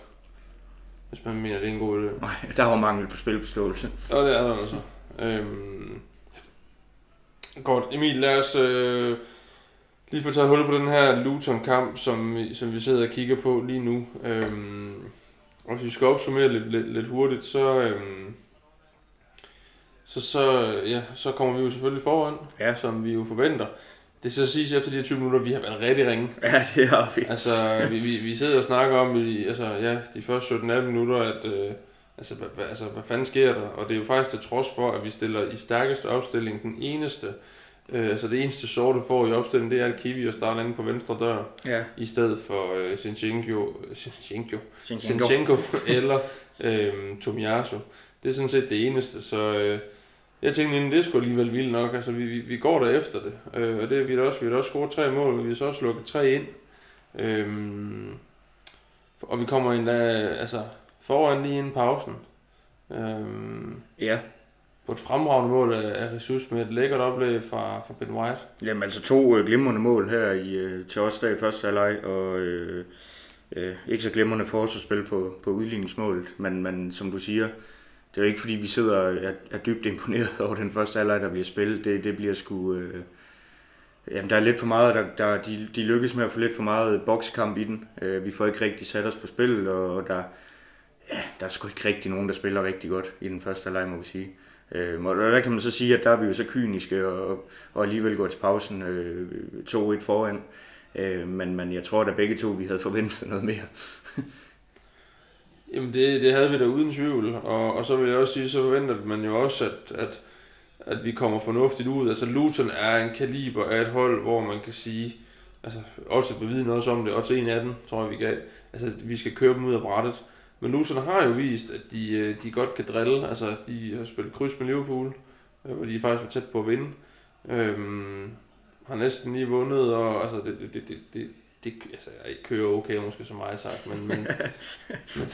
Speaker 1: Hvis man mener, det er en god idé.
Speaker 2: Nej, der var mangel på spilforståelse.
Speaker 1: Og det er der altså. Øhm, godt, Emil, lad os øh, lige få taget hul på den her Luton-kamp, som, som vi sidder og kigger på lige nu. Øhm, og hvis vi skal opsummere lidt, lidt, lidt hurtigt, så, øhm, så, så, ja, så kommer vi jo selvfølgelig foran,
Speaker 2: Ja.
Speaker 1: som vi jo forventer. Det skal så siges efter de her 20 minutter, vi har været rigtig ringe.
Speaker 2: Ja, det har vi.
Speaker 1: Altså, vi, vi, vi sidder og snakker om i altså, ja, de første 17-18 minutter, at øh, altså, hvad, altså, hvad fanden sker der? Og det er jo faktisk til trods for, at vi stiller i stærkeste opstilling den eneste, øh, altså det eneste sorte får i opstillingen, det er at Kiwi og starter inde på venstre dør,
Speaker 2: Ja.
Speaker 1: i stedet for øh, Sinchenko, Sinchenko,
Speaker 2: Sinchenko.
Speaker 1: Sinchenko eller øh, Tomiyasu. Det er sådan set det eneste, så øh, jeg tænkte, egentlig, det sgu alligevel vildt nok. Altså, vi, vi, vi går der efter det, øh, og det er vi da også. Vi har også scoret tre mål, og vi har så også lukket tre ind. Øhm, og vi kommer endda altså, foran lige inden pausen. Øhm,
Speaker 2: Ja.
Speaker 1: på et fremragende mål af, af Jesus med et lækkert oplæg fra, fra Ben White.
Speaker 2: Jamen altså to øh, glimrende mål her i, øh, til os der i første halvleg, og øh, øh, ikke så glimrende forsvarsspil på, på udligningsmålet, men, men som du siger, det er jo ikke fordi vi sidder og er, er dybt imponeret over den første halvleg, der bliver spillet. Det, det bliver sgu... Øh, jamen der er lidt for meget, der, der, de, de lykkes med at få lidt for meget bokskamp i den. Øh, vi får ikke rigtig sat os på spil, og, og der, ja, der er sgu ikke rigtig nogen, der spiller rigtig godt i den første halvleg, må vi sige. Øh, og der kan man så sige, at der er vi jo så kyniske og, og alligevel går til pausen øh, 2-1 foran. Øh, men, men jeg tror, da begge to vi havde forventet noget mere.
Speaker 1: Jamen det, det havde vi da uden tvivl, og, og så vil jeg også sige, så forventer man jo også, at, at, at vi kommer fornuftigt ud. Altså Luton er en kaliber af et hold, hvor man kan sige, altså også bevidne også om det, og til en af dem, tror jeg vi gav, altså vi skal køre dem ud af brættet. Men Luton har jo vist, at de, øh, de godt kan drille, altså de har spillet kryds med Liverpool, øh, hvor de faktisk var tæt på at vinde. Øhm, har næsten lige vundet, og altså det, det, det, det, det, det altså, jeg kører okay, måske så meget sagt, men, men, men,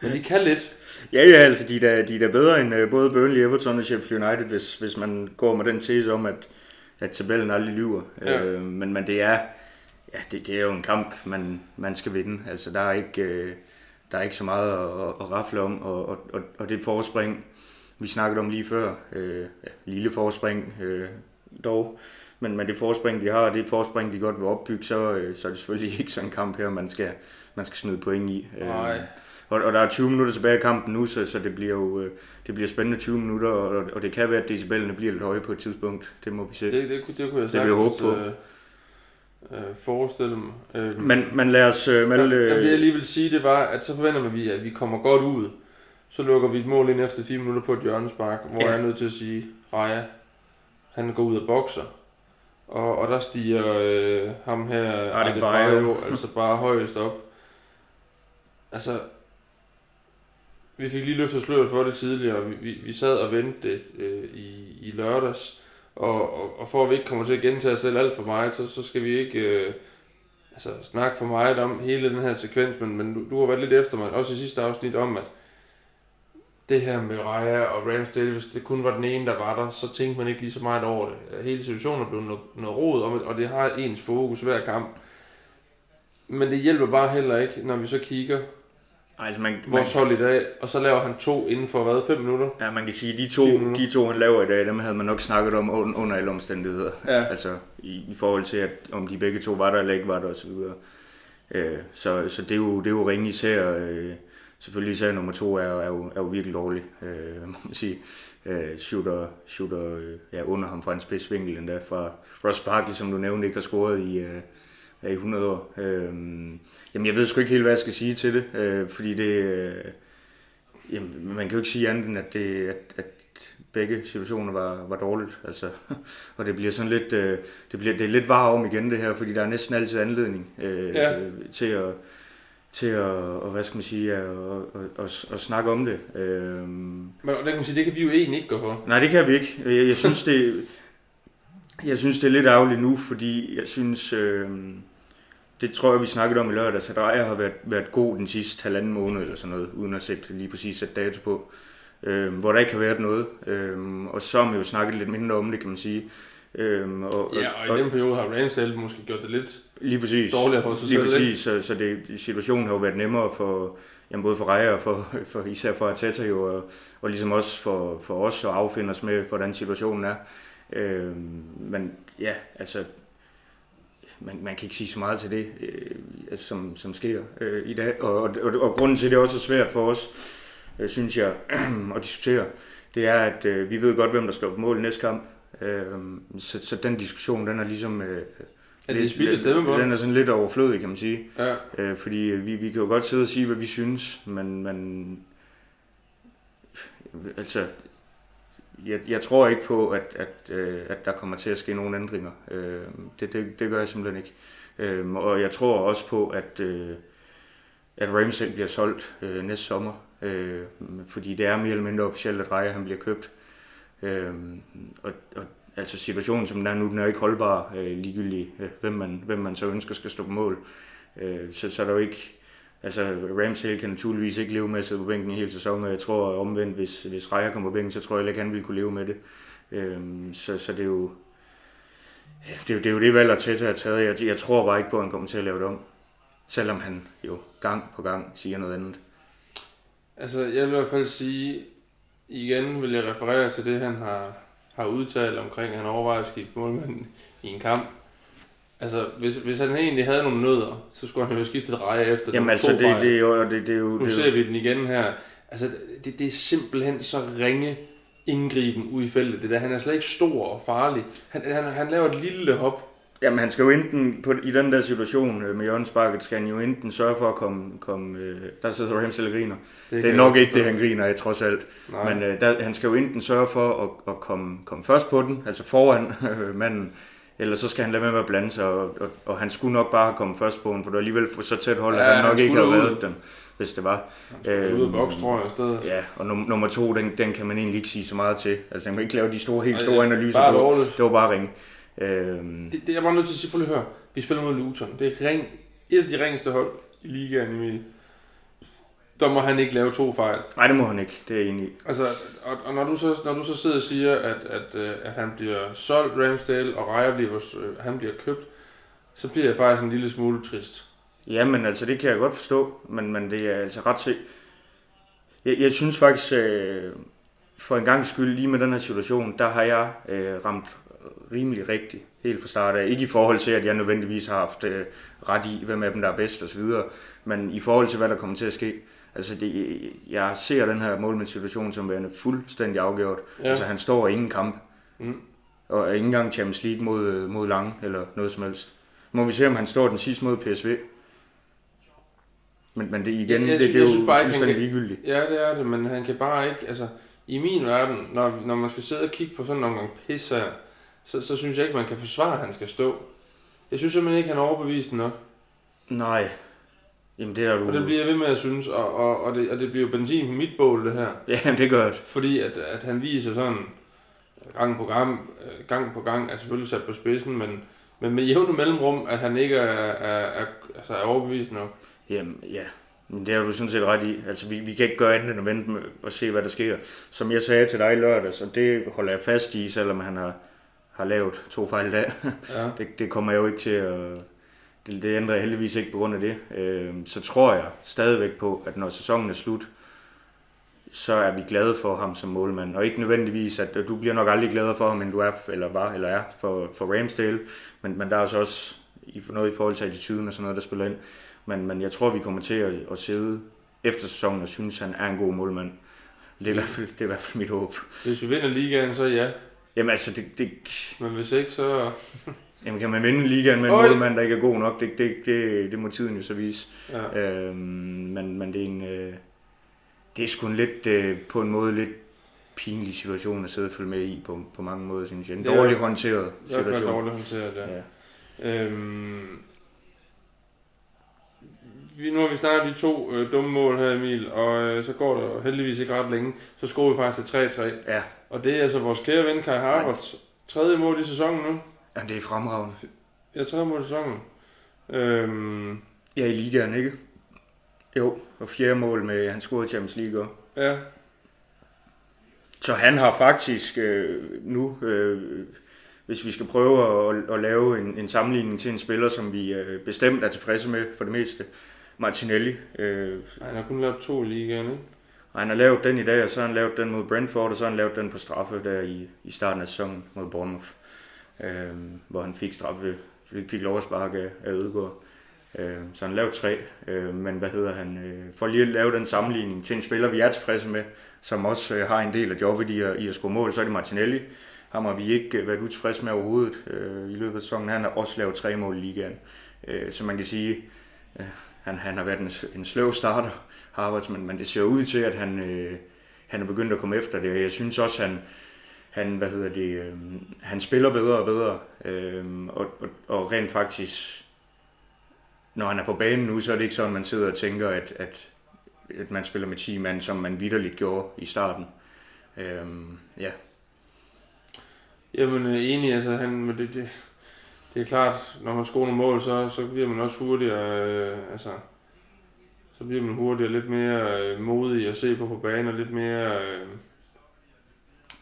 Speaker 1: men de kan lidt.
Speaker 2: Ja, ja, altså de er da, de er da bedre end øh, både Burnley, Everton og Sheffield United, hvis, hvis man går med den tese om, at, at tabellen aldrig lyver.
Speaker 1: Ja.
Speaker 2: Øh, men, men det er ja, det, det er jo en kamp, man, man skal vinde. Altså der er ikke, øh, der er ikke så meget at, at, at rafle om, og, og, og, og det forspring, vi snakkede om lige før, øh, ja, lille forspring øh, dog, men, men det forspring, vi har, det forspring, vi godt vil opbygge, så, øh, så er det selvfølgelig ikke sådan en kamp her, man skal, man skal smide point i. Øh,
Speaker 1: Nej.
Speaker 2: og, og der er 20 minutter tilbage i kampen nu, så, så det bliver jo øh, det bliver spændende 20 minutter, og, og det kan være, at decibellene bliver lidt høje på et tidspunkt. Det må vi se.
Speaker 1: Det, det, kunne- det kunne jeg
Speaker 2: Det vil jeg håbe på.
Speaker 1: øh, øh, forestille mig. Øh,
Speaker 2: Men, men lad os øh, melde...
Speaker 1: Jamen, det jeg
Speaker 2: Øh,
Speaker 1: lige vil sige, det var, at så forventer man, at vi, at vi kommer godt ud. Så lukker vi et mål ind efter 4 minutter på et hjørnespark, hvor
Speaker 2: Ja.
Speaker 1: jeg er nødt til at sige, Raja, han går ud og bokser. Og, og der stiger øh, ham her,
Speaker 2: Adebayo.
Speaker 1: altså bare højest op. Altså, vi fik lige løftet sløret for det tidligere. Vi, vi, vi sad og ventede det øh, i, i lørdags. Og, og, og for at vi ikke kommer til at gentage os selv alt for meget, så, så skal vi ikke øh, altså, snakke for meget om hele den her sekvens. Men, men du, du har været lidt efter mig, også i sidste afsnit, om at det her med Raya og Ramsdale, hvis det kun var den ene, der var der, så tænkte man ikke lige så meget over det. Hele situationen er blevet noget, noget rod om og det har ens fokus hver kamp. Men det hjælper bare heller ikke, når vi så kigger
Speaker 2: altså man, man,
Speaker 1: vores hold i dag, og så laver han to inden for hvad, fem minutter?
Speaker 2: ja, man kan sige, de
Speaker 1: 10
Speaker 2: to, de to, han laver i dag, dem havde man nok snakket om un- under alle omstændigheder.
Speaker 1: Ja.
Speaker 2: Altså i, i forhold til, at om de begge to var der eller ikke var der osv. Øh, så, så det er jo, det er jo ringe især. Øh, selvfølgelig især nummer to er, jo- er, jo, er jo virkelig dårlig, øh, må man sige. Øh, shooter shooter øh, ja, under ham fra en spidsvinkel endda fra Ross Barkley, som du nævnte, ikke har scoret i, øh, i 100 år. Øh, jamen jeg ved sgu ikke helt, hvad jeg skal sige til det, øh, fordi det... Øh, jamen, man kan jo ikke sige andet end, at, det, at, at begge situationer var, var dårligt. Altså, og det bliver sådan lidt, øh, det, bliver, det er lidt var om igen det her, fordi der er næsten altid anledning øh,
Speaker 1: Ja.
Speaker 2: øh, til at til at, og hvad skal man sige, at, at, at, at, snakke om det. Øh,
Speaker 1: Men det kan man sige, det kan vi jo egentlig ikke gå for.
Speaker 2: Nej, det kan vi ikke. Jeg, jeg synes, det, jeg synes, det er lidt ærgerligt nu, fordi jeg synes, øh, det tror jeg, vi snakkede om i lørdags, at Raja har været, været god den sidste halvanden måned eller sådan noget, uden at sætte lige præcis sætte dato på, øh, hvor der ikke har været noget. Øh, og så har man jo snakket lidt mindre om det, kan man sige. Øh, og,
Speaker 1: Ja, og i den periode har Ramsdale måske gjort det lidt
Speaker 2: Lige præcis.
Speaker 1: dårligere på sig
Speaker 2: Lige
Speaker 1: selv.
Speaker 2: præcis, så, så det, situationen har jo været nemmere for, jamen både for Raja og for, for, især for Arteta jo, og, og ligesom også for, for os at affinde os med, hvordan situationen er. Øh, men ja, altså, man, man kan ikke sige så meget til det, øh, som, som sker øh, i dag. Og, og, og, og grunden til, at det også er svært for os, øh, synes jeg, at diskutere, det er, at øh, vi ved godt, hvem der står på mål næste kamp. Øh, så, så den diskussion, den er ligesom... Øh,
Speaker 1: Er det spildt stemme på?
Speaker 2: Den er sådan lidt overflødig, kan man sige.
Speaker 1: Ja.
Speaker 2: Øh, fordi vi, vi kan jo godt sidde og sige, hvad vi synes, men, men altså, jeg, jeg tror ikke på, at, at, øh, at der kommer til at ske nogen ændringer. Øh, det, det, det gør jeg simpelthen ikke. Øh, og jeg tror også på, at, øh, at Ramsey bliver solgt øh, næste sommer, øh, fordi det er mere eller mindre officielt, at Rejer han bliver købt. Øh, og, og altså situationen som den er nu, den er ikke holdbar øh, ligegyldigt, øh, hvem, man, hvem man så ønsker skal stå på mål. Øh, så, så er der jo ikke, altså Ramsey kan naturligvis ikke leve med at sidde på bænken i hele sæsonen, og jeg tror omvendt, hvis, hvis Rejer kommer på bænken, så tror jeg ikke, han ville kunne leve med det. Øhm, så, så det er jo, det, er, det er jo det valg, at Teta har taget. Jeg, jeg tror bare ikke på, at han kommer til at lave det om. Selvom han jo gang på gang siger noget andet.
Speaker 1: Altså, jeg vil i hvert fald sige, igen vil jeg referere til det, han har, har udtalt omkring, at han overvejer at skifte målmand i en kamp. Altså, hvis, hvis han egentlig havde nogle nødder, så skulle han jo skifte et reje efter
Speaker 2: Jamen altså,
Speaker 1: to
Speaker 2: det, det, er jo... Det, det er jo
Speaker 1: Nu
Speaker 2: det, er
Speaker 1: ser vi den igen her. Altså, det, det er simpelthen så ringe indgriben ude i feltet. Det der, han er slet ikke stor og farlig. Han, han, han laver et lille hop.
Speaker 2: jamen, han skal jo enten, på, i den der situation øh, med hjørnesparket, skal han jo enten sørge for at komme... komme øh, der sidder Ramsey og griner. Det,
Speaker 1: kan
Speaker 2: er nok ikke det, han griner af, trods alt.
Speaker 1: Nej.
Speaker 2: Men øh, der, han skal jo enten sørge for at, at komme, komme først på den, altså foran øh, manden, eller så skal han lade være med at blande sig, og, og, og han skulle nok bare have kommet først på den, for det var alligevel så tæt hold, at
Speaker 1: Ja,
Speaker 2: han nok
Speaker 1: han
Speaker 2: ikke havde reddet den, hvis det var.
Speaker 1: Han skulle ud af boks, tror jeg, i stedet.
Speaker 2: Ja, og num- nummer to, den, den kan man egentlig ikke sige så meget til. Altså, man kan ikke lave de store, helt store
Speaker 1: er
Speaker 2: analyser.
Speaker 1: bare
Speaker 2: det, var, det var bare ringe. Øhm,
Speaker 1: Det, det, jeg bare nødt til at sige, prøv lige at høre. Vi spiller mod Luton. Det er ring, et af de ringeste hold i ligaen, Emil. Der må han ikke lave to fejl.
Speaker 2: nej, det må han ikke. Det er jeg enig i.
Speaker 1: Altså, og, og når, du så, når du så sidder og siger, at, at, øh, at han bliver solgt, Ramsdale, og Rejer bliver, øh, han bliver købt, så bliver jeg faktisk en lille smule trist.
Speaker 2: Jamen, altså, det kan jeg godt forstå, men, men det er altså ret til. Jeg, jeg synes faktisk, øh, for en gang skyld, lige med den her situation, der har jeg øh, ramt rimelig rigtigt, helt fra start af. Ikke i forhold til, at jeg nødvendigvis har haft øh, ret i, hvem af dem, der er bedst osv., men i forhold til, hvad der kommer til at ske. Altså, det, jeg ser den her målmandssituation som værende fuldstændig afgjort.
Speaker 1: Ja.
Speaker 2: Ja. Altså, han står i ingen kamp.
Speaker 1: Mm.
Speaker 2: Og ikke engang Champions League mod, mod Lange, eller noget som helst. Må vi se, om han står den sidste mod PSV. Men, men det igen,
Speaker 1: Jeg- jeg
Speaker 2: det, det er jo
Speaker 1: bare ikke,
Speaker 2: fuldstændig
Speaker 1: kan-
Speaker 2: ligegyldigt.
Speaker 1: Ja, det er det, men han kan bare ikke, altså, i min verden, når, når man skal sidde og kigge på sådan en omgang pis her, så, så synes jeg ikke, man kan forsvare, at han skal stå. Jeg synes simpelthen ikke, han er overbevist nok.
Speaker 2: Nej. Jamen det er du...
Speaker 1: Og det bliver jeg ved med at synes, og, og, og, det, og det bliver jo benzin på mit bål, det her.
Speaker 2: Ja, det gør det.
Speaker 1: Fordi at, at han viser sådan gang på gang, øh, gang på gang, er selvfølgelig sat på spidsen, men, men med jævne mellemrum, at han ikke er, er, er, altså er overbevist nok.
Speaker 2: Jamen, ja. Men det har du sådan set ret i. Altså, vi, vi kan ikke gøre andet end at vente med og se, hvad der sker. Som jeg sagde til dig i lørdags, og det holder jeg fast i, selvom han har, har lavet to fejl i dag.
Speaker 1: Ja.
Speaker 2: Det, det kommer jeg jo ikke til at... Det, det ændrer jeg heldigvis ikke på grund af det. Øh, så tror jeg stadigvæk på, at når sæsonen er slut, så er vi glade for ham som målmand. Og ikke nødvendigvis, at du bliver nok aldrig gladere for ham, end du er, eller var, eller er for, for Ramsdale. Men, men der er så også i, noget i forhold til attituden og sådan noget, der spiller ind. Men, men jeg tror, vi kommer til at, at sidde efter sæsonen og synes, han er en god målmand. Det er, i hvert fald, det er i hvert fald mit håb.
Speaker 1: Hvis vi vinder ligaen, så ja.
Speaker 2: Jamen altså, det, det,
Speaker 1: Men hvis ikke, så...
Speaker 2: Jamen kan man vinde ligaen med en
Speaker 1: Øj.
Speaker 2: målmand, der ikke er god nok, det, det, det, det må tiden jo så vise.
Speaker 1: Ja.
Speaker 2: Øhm, men, men det er en, øh, det er sgu en lidt, øh, på en måde lidt pinlig situation at sidde og følge med i på, på mange måder, synes jeg. En
Speaker 1: Det er
Speaker 2: dårligt
Speaker 1: i
Speaker 2: håndteret
Speaker 1: I hvert fald
Speaker 2: situation.
Speaker 1: dårligt håndteret, ja.
Speaker 2: Ja.
Speaker 1: Øhm, vi, nu har vi snakket de to øh, dumme mål her, Emil, og øh, så går der heldigvis ikke ret længe. Så scorer vi faktisk til 3-3.
Speaker 2: Ja.
Speaker 1: Og det er altså vores kære ven Kai Havertz tredje mål i sæsonen nu.
Speaker 2: Jamen, det er fremragende.
Speaker 1: Tredje mål i sæsonen. Øhm,
Speaker 2: Ja, i ligaen, ikke? Jo, og fjerde mål med, han scorede Champions League også.
Speaker 1: ja,
Speaker 2: Så han har faktisk øh, nu, øh, hvis vi skal prøve at, at lave en, en sammenligning til en spiller, som vi øh, bestemt er tilfredse med for det meste, Martinelli. Øh,
Speaker 1: han har kun lavet to i ligaen, ikke?
Speaker 2: og han har lavet den i dag, og så har han lavet den mod Brentford, og så har han lavet den på straffe der i, i starten af sæsonen mod Bournemouth, øh, hvor han fik straffe, fik, fik lov at sparke af, af Ødegaard. Øh, så han lavede tre, øh, men hvad hedder han, øh, for lige at lave den sammenligning til en spiller, vi er tilfredse med, som også øh, har en del af jobbet i at, i at score mål, så er det Martinelli. Ham har vi ikke øh, været utilfredse med overhovedet øh, i løbet af sæsonen. Han har også lavet tre mål i ligaen. Øh, så man kan sige, øh, han, han har været en, en sløv starter, Harvards, men, men det ser ud til, at han, øh, han er begyndt at komme efter det. Jeg synes også, han, han, hvad hedder det, øh, han spiller bedre og bedre, øh, og, og, og rent faktisk, når han er på banen nu, så er det ikke sådan, man sidder og tænker, at, at, at man spiller med 10 mand, som man vidderligt gjorde i starten. Øh, ja.
Speaker 1: Jamen, øh, enig, altså, han, men det, det, det er klart, når man scorer nogle mål, så, så bliver man også hurtigere, øh, altså, så bliver man hurtigere lidt mere øh, modig at se på på banen, og lidt mere, øh,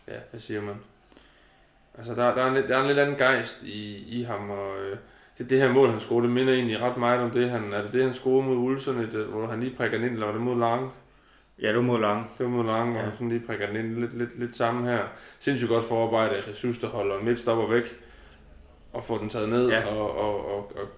Speaker 1: ja, hvad siger man? Altså, der, der, er, en, der er en lidt anden gejst i, i ham, og øh, det, det her mål, han scorede, det minder egentlig ret meget om det, han, er det det, han scorede mod Ulsen, et, hvor han lige prikker den ind, eller var det mod Lange?
Speaker 2: Ja, det var mod lang.
Speaker 1: Det var mod Lange,
Speaker 2: Ja.
Speaker 1: han sådan lige prikker den ind, lidt, lidt, lidt sammen her. Sindssygt godt forarbejde af Jesus, der holder midtstopper væk, og får den taget ned,
Speaker 2: Ja.
Speaker 1: og, og, og, og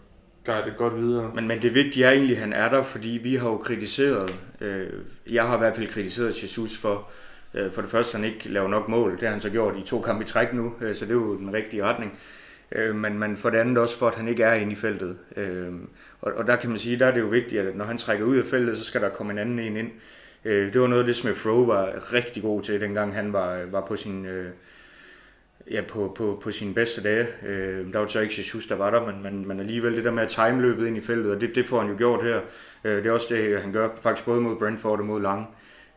Speaker 1: gør det godt videre.
Speaker 2: Men, men det vigtige er egentlig, at han er der, fordi vi har jo kritiseret, øh, jeg har i hvert fald kritiseret Jesus for, øh, for det første, han ikke laver nok mål. Det har han så gjort i to kampe i træk nu, øh, så det er jo den rigtige retning. Øh, men, men for det andet også for, at han ikke er inde i feltet. Øh, og, og der kan man sige, der er det jo vigtigt, at når han trækker ud af feltet, så skal der komme en anden en ind. Øh, det var noget af det, Smith Rowe var rigtig god til, dengang han var, var på sin... Øh, ja, på, på, på sine bedste dage. Øh, der var så ikke Jesus, der var der, men, men, men alligevel det der med at time løbet ind i feltet, og det, det får han jo gjort her. Øh, det er også det, han gør faktisk både mod Brentford og mod Lange.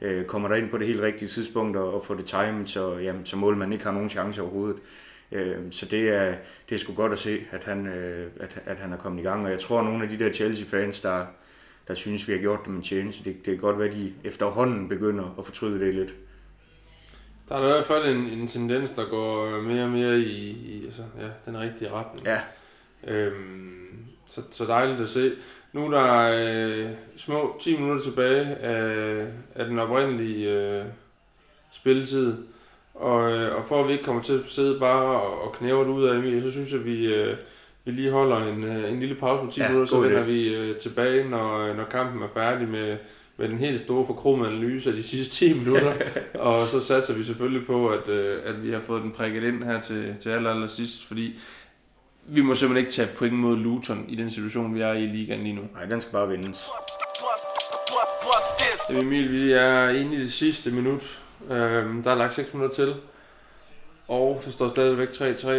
Speaker 2: Øh, kommer der ind på det helt rigtige tidspunkt og, og får det timet, så, jamen, så målmanden ikke har nogen chance overhovedet. Øh, så det er, det er sgu godt at se, at han, øh, at, at han er kommet i gang. Og jeg tror, at nogle af de der Chelsea-fans, der, der synes, vi har gjort dem en tjeneste, det, det kan godt være, at de efterhånden begynder at fortryde det lidt.
Speaker 1: Der er i hvert fald en, en tendens, der går mere og mere i, i altså, ja, den rigtige retning.
Speaker 2: Ja,
Speaker 1: Øhm, så, så dejligt at se. Nu er der øh, små 10 minutter tilbage af, af den oprindelige øh, spilletid. Og, øh, og for at vi ikke kommer til at sidde bare og, og knæve det ud af Emil, så synes jeg, at vi, øh, vi lige holder en, øh, en lille pause på 10
Speaker 2: Ja,
Speaker 1: minutter, så vender vi øh, tilbage, når, når kampen er færdig med, med den helt store forkromede analyse af de sidste 10 minutter. og så satser vi selvfølgelig på, at, øh, at vi har fået den prikket ind her til, til aller, aller sidst, fordi vi må simpelthen ikke tage point mod Luton i den situation, vi er i ligaen lige nu.
Speaker 2: nej, den skal bare vindes.
Speaker 1: Emil, vi er inde i det sidste minut. Øhm, der er lagt 6 minutter til. Og der står stadigvæk 3-3.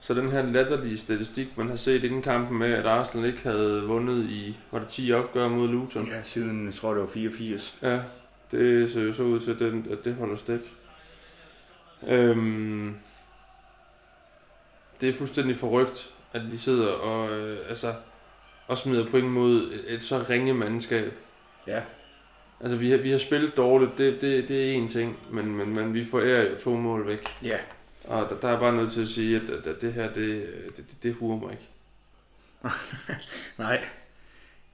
Speaker 1: Så den her latterlige statistik, man har set inden kampen med, at Arsenal ikke havde vundet i, var det 10 opgør mod Luton?
Speaker 2: Ja, siden, jeg tror det var 84.
Speaker 1: Ja, det ser jo så ud til, at, den, at det holder stik. Øhm, det er fuldstændig forrygt, at vi sidder og, øh, altså, og smider point mod et, et så ringe mandskab.
Speaker 2: Ja,
Speaker 1: Altså, vi har, vi har spillet dårligt, det, det, det er en ting, men, men, men vi forærer jo to mål væk.
Speaker 2: ja.
Speaker 1: Og der, der er bare nødt til at sige, at, at, at det her, det, det, det, det huer mig ikke.
Speaker 2: Nej,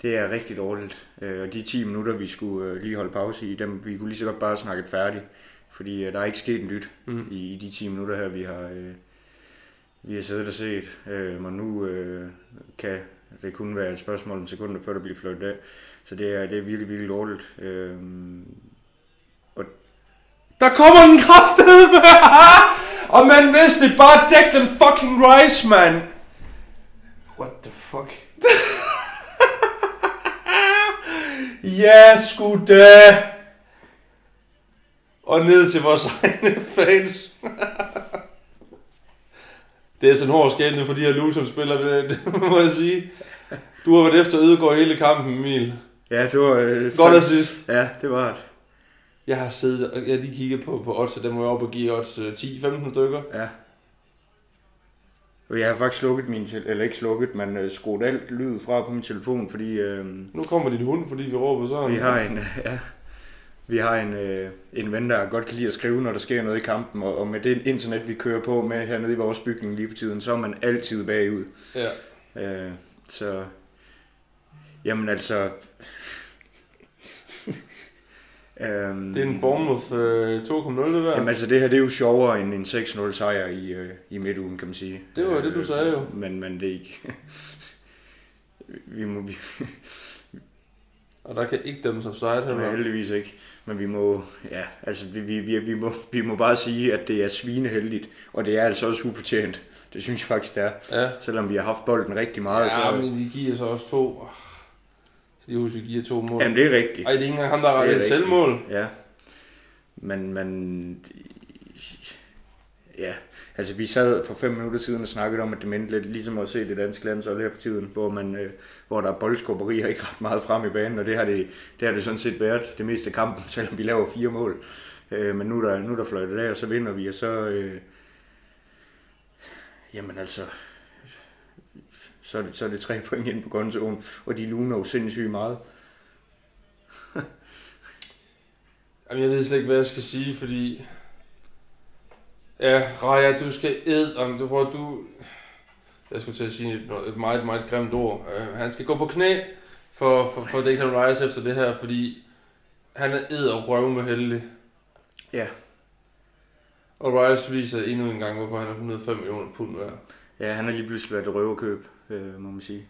Speaker 2: det er rigtig dårligt. Øh, Og de 10 minutter, vi skulle øh, lige holde pause i, dem, vi kunne lige så godt bare snakke færdigt. Fordi øh, der er ikke sket en dyt
Speaker 1: Mm.
Speaker 2: i, i de 10 minutter her, vi har, vi har siddet og set. Øh, Og nu øh, kan det kun være et spørgsmål om sekunder, før der bliver flyttet af. Så det er, det er virkelig, virkelig dårligt. Øh,
Speaker 1: Der kommer den kraftede med! Og man vidste det bare Declan fucking Rice, man!
Speaker 2: What the fuck?
Speaker 1: Ja, sgu da! Og ned til vores egne fans. det er sådan en hård skæbne for de her Luton-spillere, det, det må jeg sige. Du har været efter Ødegaard hele kampen, Emil.
Speaker 2: Ja, det var... Øh,
Speaker 1: Godt assist.
Speaker 2: Ja, det var det.
Speaker 1: Jeg har siddet og jeg lige kigget på, på odds, og der må jeg op og give odds øh, 10-15 stykker.
Speaker 2: Ja. Jeg har faktisk slukket min, eller ikke slukket, men øh, skruet alt lyd fra på min telefon, fordi øh,
Speaker 1: Nu kommer din hund, fordi vi råber sådan.
Speaker 2: vi har en, øh, ja, vi har en, øh, en ven, der godt kan lide at skrive, når der sker noget i kampen, og, og med det internet, vi kører på med hernede i vores bygning lige for tiden, så er man altid bagud.
Speaker 1: Ja.
Speaker 2: Øh, så, jamen altså... øhm,
Speaker 1: Det er en Bournemouth øh, 2.0, det der.
Speaker 2: Jamen altså, det her det er jo sjovere end en 6-0 sejr i, øh, i midtugen, kan man sige.
Speaker 1: Det var det, du sagde jo.
Speaker 2: Men, men det er ikke... vi må, vi,
Speaker 1: Og der kan ikke dømmes offside
Speaker 2: Nej,
Speaker 1: heller.
Speaker 2: heldigvis ikke. Men vi må, ja, altså vi, vi, vi, vi, må, vi må bare sige, at det er svineheldigt, og det er altså også ufortjent. Det synes jeg faktisk, det er.
Speaker 1: Ja.
Speaker 2: Selvom vi har haft bolden rigtig meget.
Speaker 1: Ja,
Speaker 2: så,
Speaker 1: men vi giver så også to. Så lige husk, vi giver to mål.
Speaker 2: jamen, det er rigtigt.
Speaker 1: Ej, det er ikke engang ham, der har et selvmål.
Speaker 2: Ja. Men, men... Ja, altså vi sad for fem minutter siden og snakkede om, at det mindte lidt ligesom at se det danske landshold her for tiden, hvor, man, øh, hvor der er boldskubberi og ikke ret meget frem i banen, og det har det, det, har det sådan set været det meste af kampen, selvom vi laver fire mål. Øh, men nu er der, nu er der fløjtet af, og så vinder vi, og så... Øh, jamen altså... Så er, det, så er det tre point ind på kontoen, og de luner jo sindssygt meget.
Speaker 1: Jamen, jeg ved slet ikke, hvad jeg skal sige, fordi... Ja, Raja, du skal ed om det, hvor du... Jeg skulle til at sige et, et meget, meget grimt ord. Uh, han skal gå på knæ for, for, for Declan Rice efter det her, fordi han er ed og røv med heldig.
Speaker 2: Ja.
Speaker 1: Og Rice viser endnu en gang, hvorfor han er 105 millioner pund værd.
Speaker 2: Ja, han har lige pludselig været et røverkøb, øh, må man sige.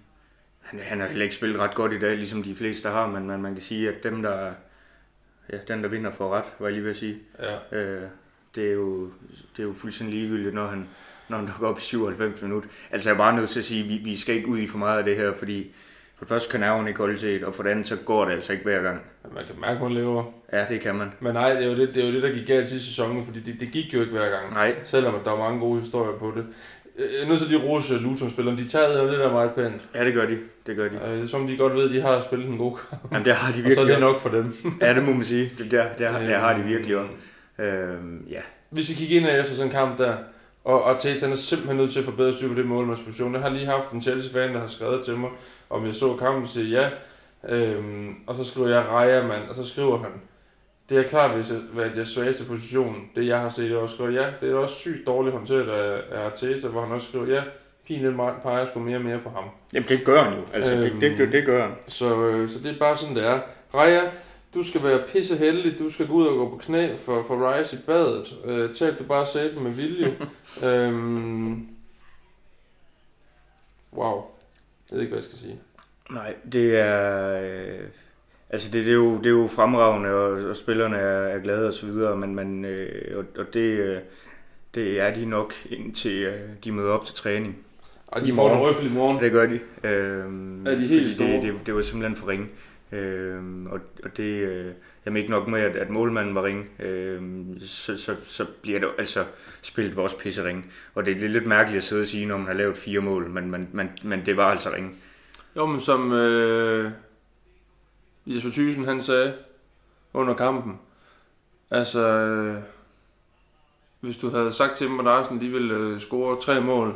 Speaker 2: Han, han har heller ikke spillet ret godt i dag, ligesom de fleste har, men man, man kan sige, at dem, der, ja, den, der vinder får ret, var jeg lige ved at sige.
Speaker 1: Ja.
Speaker 2: Øh, det, er jo, det er jo fuldstændig ligegyldigt, når han, når han dukker op i 97 minutter. Altså jeg er bare nødt til at sige, at vi, vi skal ikke ud i for meget af det her, fordi for det første kan nerven ikke holde til og for det andet, så går det altså ikke hver gang.
Speaker 1: Man kan mærke, at man lever.
Speaker 2: Ja, det kan man.
Speaker 1: Men nej, det er jo det, det, er jo det der gik galt sidste sæson, fordi det, det gik jo ikke hver gang.
Speaker 2: Nej,
Speaker 1: Selvom der var mange gode historier på det. Øh, Jeg er nødt til lige rose Luton-spillerne. De tager det der meget pænt.
Speaker 2: ja, det gør de. Det gør de.
Speaker 1: Øh, som de godt ved, de har spillet en god kamp.
Speaker 2: Jamen, det har de
Speaker 1: Og så er
Speaker 2: virkelig
Speaker 1: det nok for dem.
Speaker 2: Ja, det må man sige. Det, der, der, der har de virkelig også. Øh, ja,
Speaker 1: Hvis vi kigger ind efter sådan en kamp der, og, og Tate han er simpelthen nødt til at forbedre styr på det målmandsposition. Jeg har lige haft en Chelsea-fan, der har skrevet til mig, om jeg så kampen, og siger ja. Øhm, og så skriver jeg Raja, mand, og så skriver han, det er klart, hvis jeg, det er svageste position, det jeg har set, jeg også skriver, ja, det er også sygt dårligt håndteret af, af Arteta, hvor han også skriver, ja, pigen peger sgu mere og mere på ham.
Speaker 2: Jamen, det gør han jo. Altså, det, det, det, det gør han.
Speaker 1: Så, øh, så det er bare sådan, det er. Raja, du skal være pisse heldig. Du skal gå ud og gå på knæ for, for Rice i badet. Øh, tab du bare sæben med vilje. øhm, wow. Jeg ved ikke, hvad jeg skal sige.
Speaker 2: Nej, det er... Øh, altså, det, det, er jo, det er jo fremragende, og, og spillerne er, er glade og så videre, men, men øh, og, og det, øh, det er de nok, indtil øh, de møder op til træning.
Speaker 1: Og
Speaker 2: I
Speaker 1: de får en røffel i morgen.
Speaker 2: Det gør de. Øh,
Speaker 1: Er de helt store?
Speaker 2: det, det, det var simpelthen for ringe. Øh, og, og det, øh, jamen ikke nok med, at, at målmanden var ringe, øh, så, så, så bliver det altså spillet vores pisse ringe. Og det, er lidt mærkeligt at sidde og sige, når man har lavet fire mål, men, men, men, men det var altså ringe.
Speaker 1: Jo, men som øh, Jesper Thyssen, han sagde under kampen. Altså, øh, hvis du havde sagt til dem, at Arsenal de ville øh, score tre mål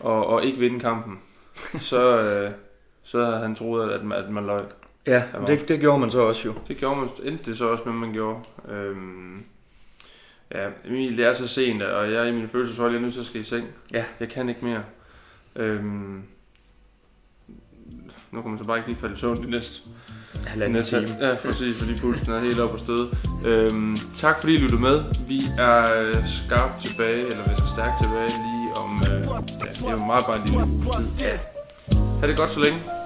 Speaker 1: og, og ikke vinde kampen, så, øh, så havde han troet, at, man- at man løg.
Speaker 2: Ja,
Speaker 1: var
Speaker 2: det, det gjorde man så også jo.
Speaker 1: Det gjorde man, endte det så også med, man gjorde. Øhm, ja, Emil, det er så sent, og jeg er i min følelseshold, jeg er nødt til at skal i seng.
Speaker 2: Ja.
Speaker 1: Jeg kan ikke mere. Øhm, nu kommer man så bare ikke lige falde i søvn de næste, de
Speaker 2: Halvanden
Speaker 1: næste
Speaker 2: time.
Speaker 1: Ja, præcis, fordi pulsen er helt op og støde. Øhm, tak fordi I lyttede med. Vi er skarpt tilbage, eller vi er stærkt tilbage lige om, øh, ja, det er meget bare en lille tid. Ha' det godt så længe.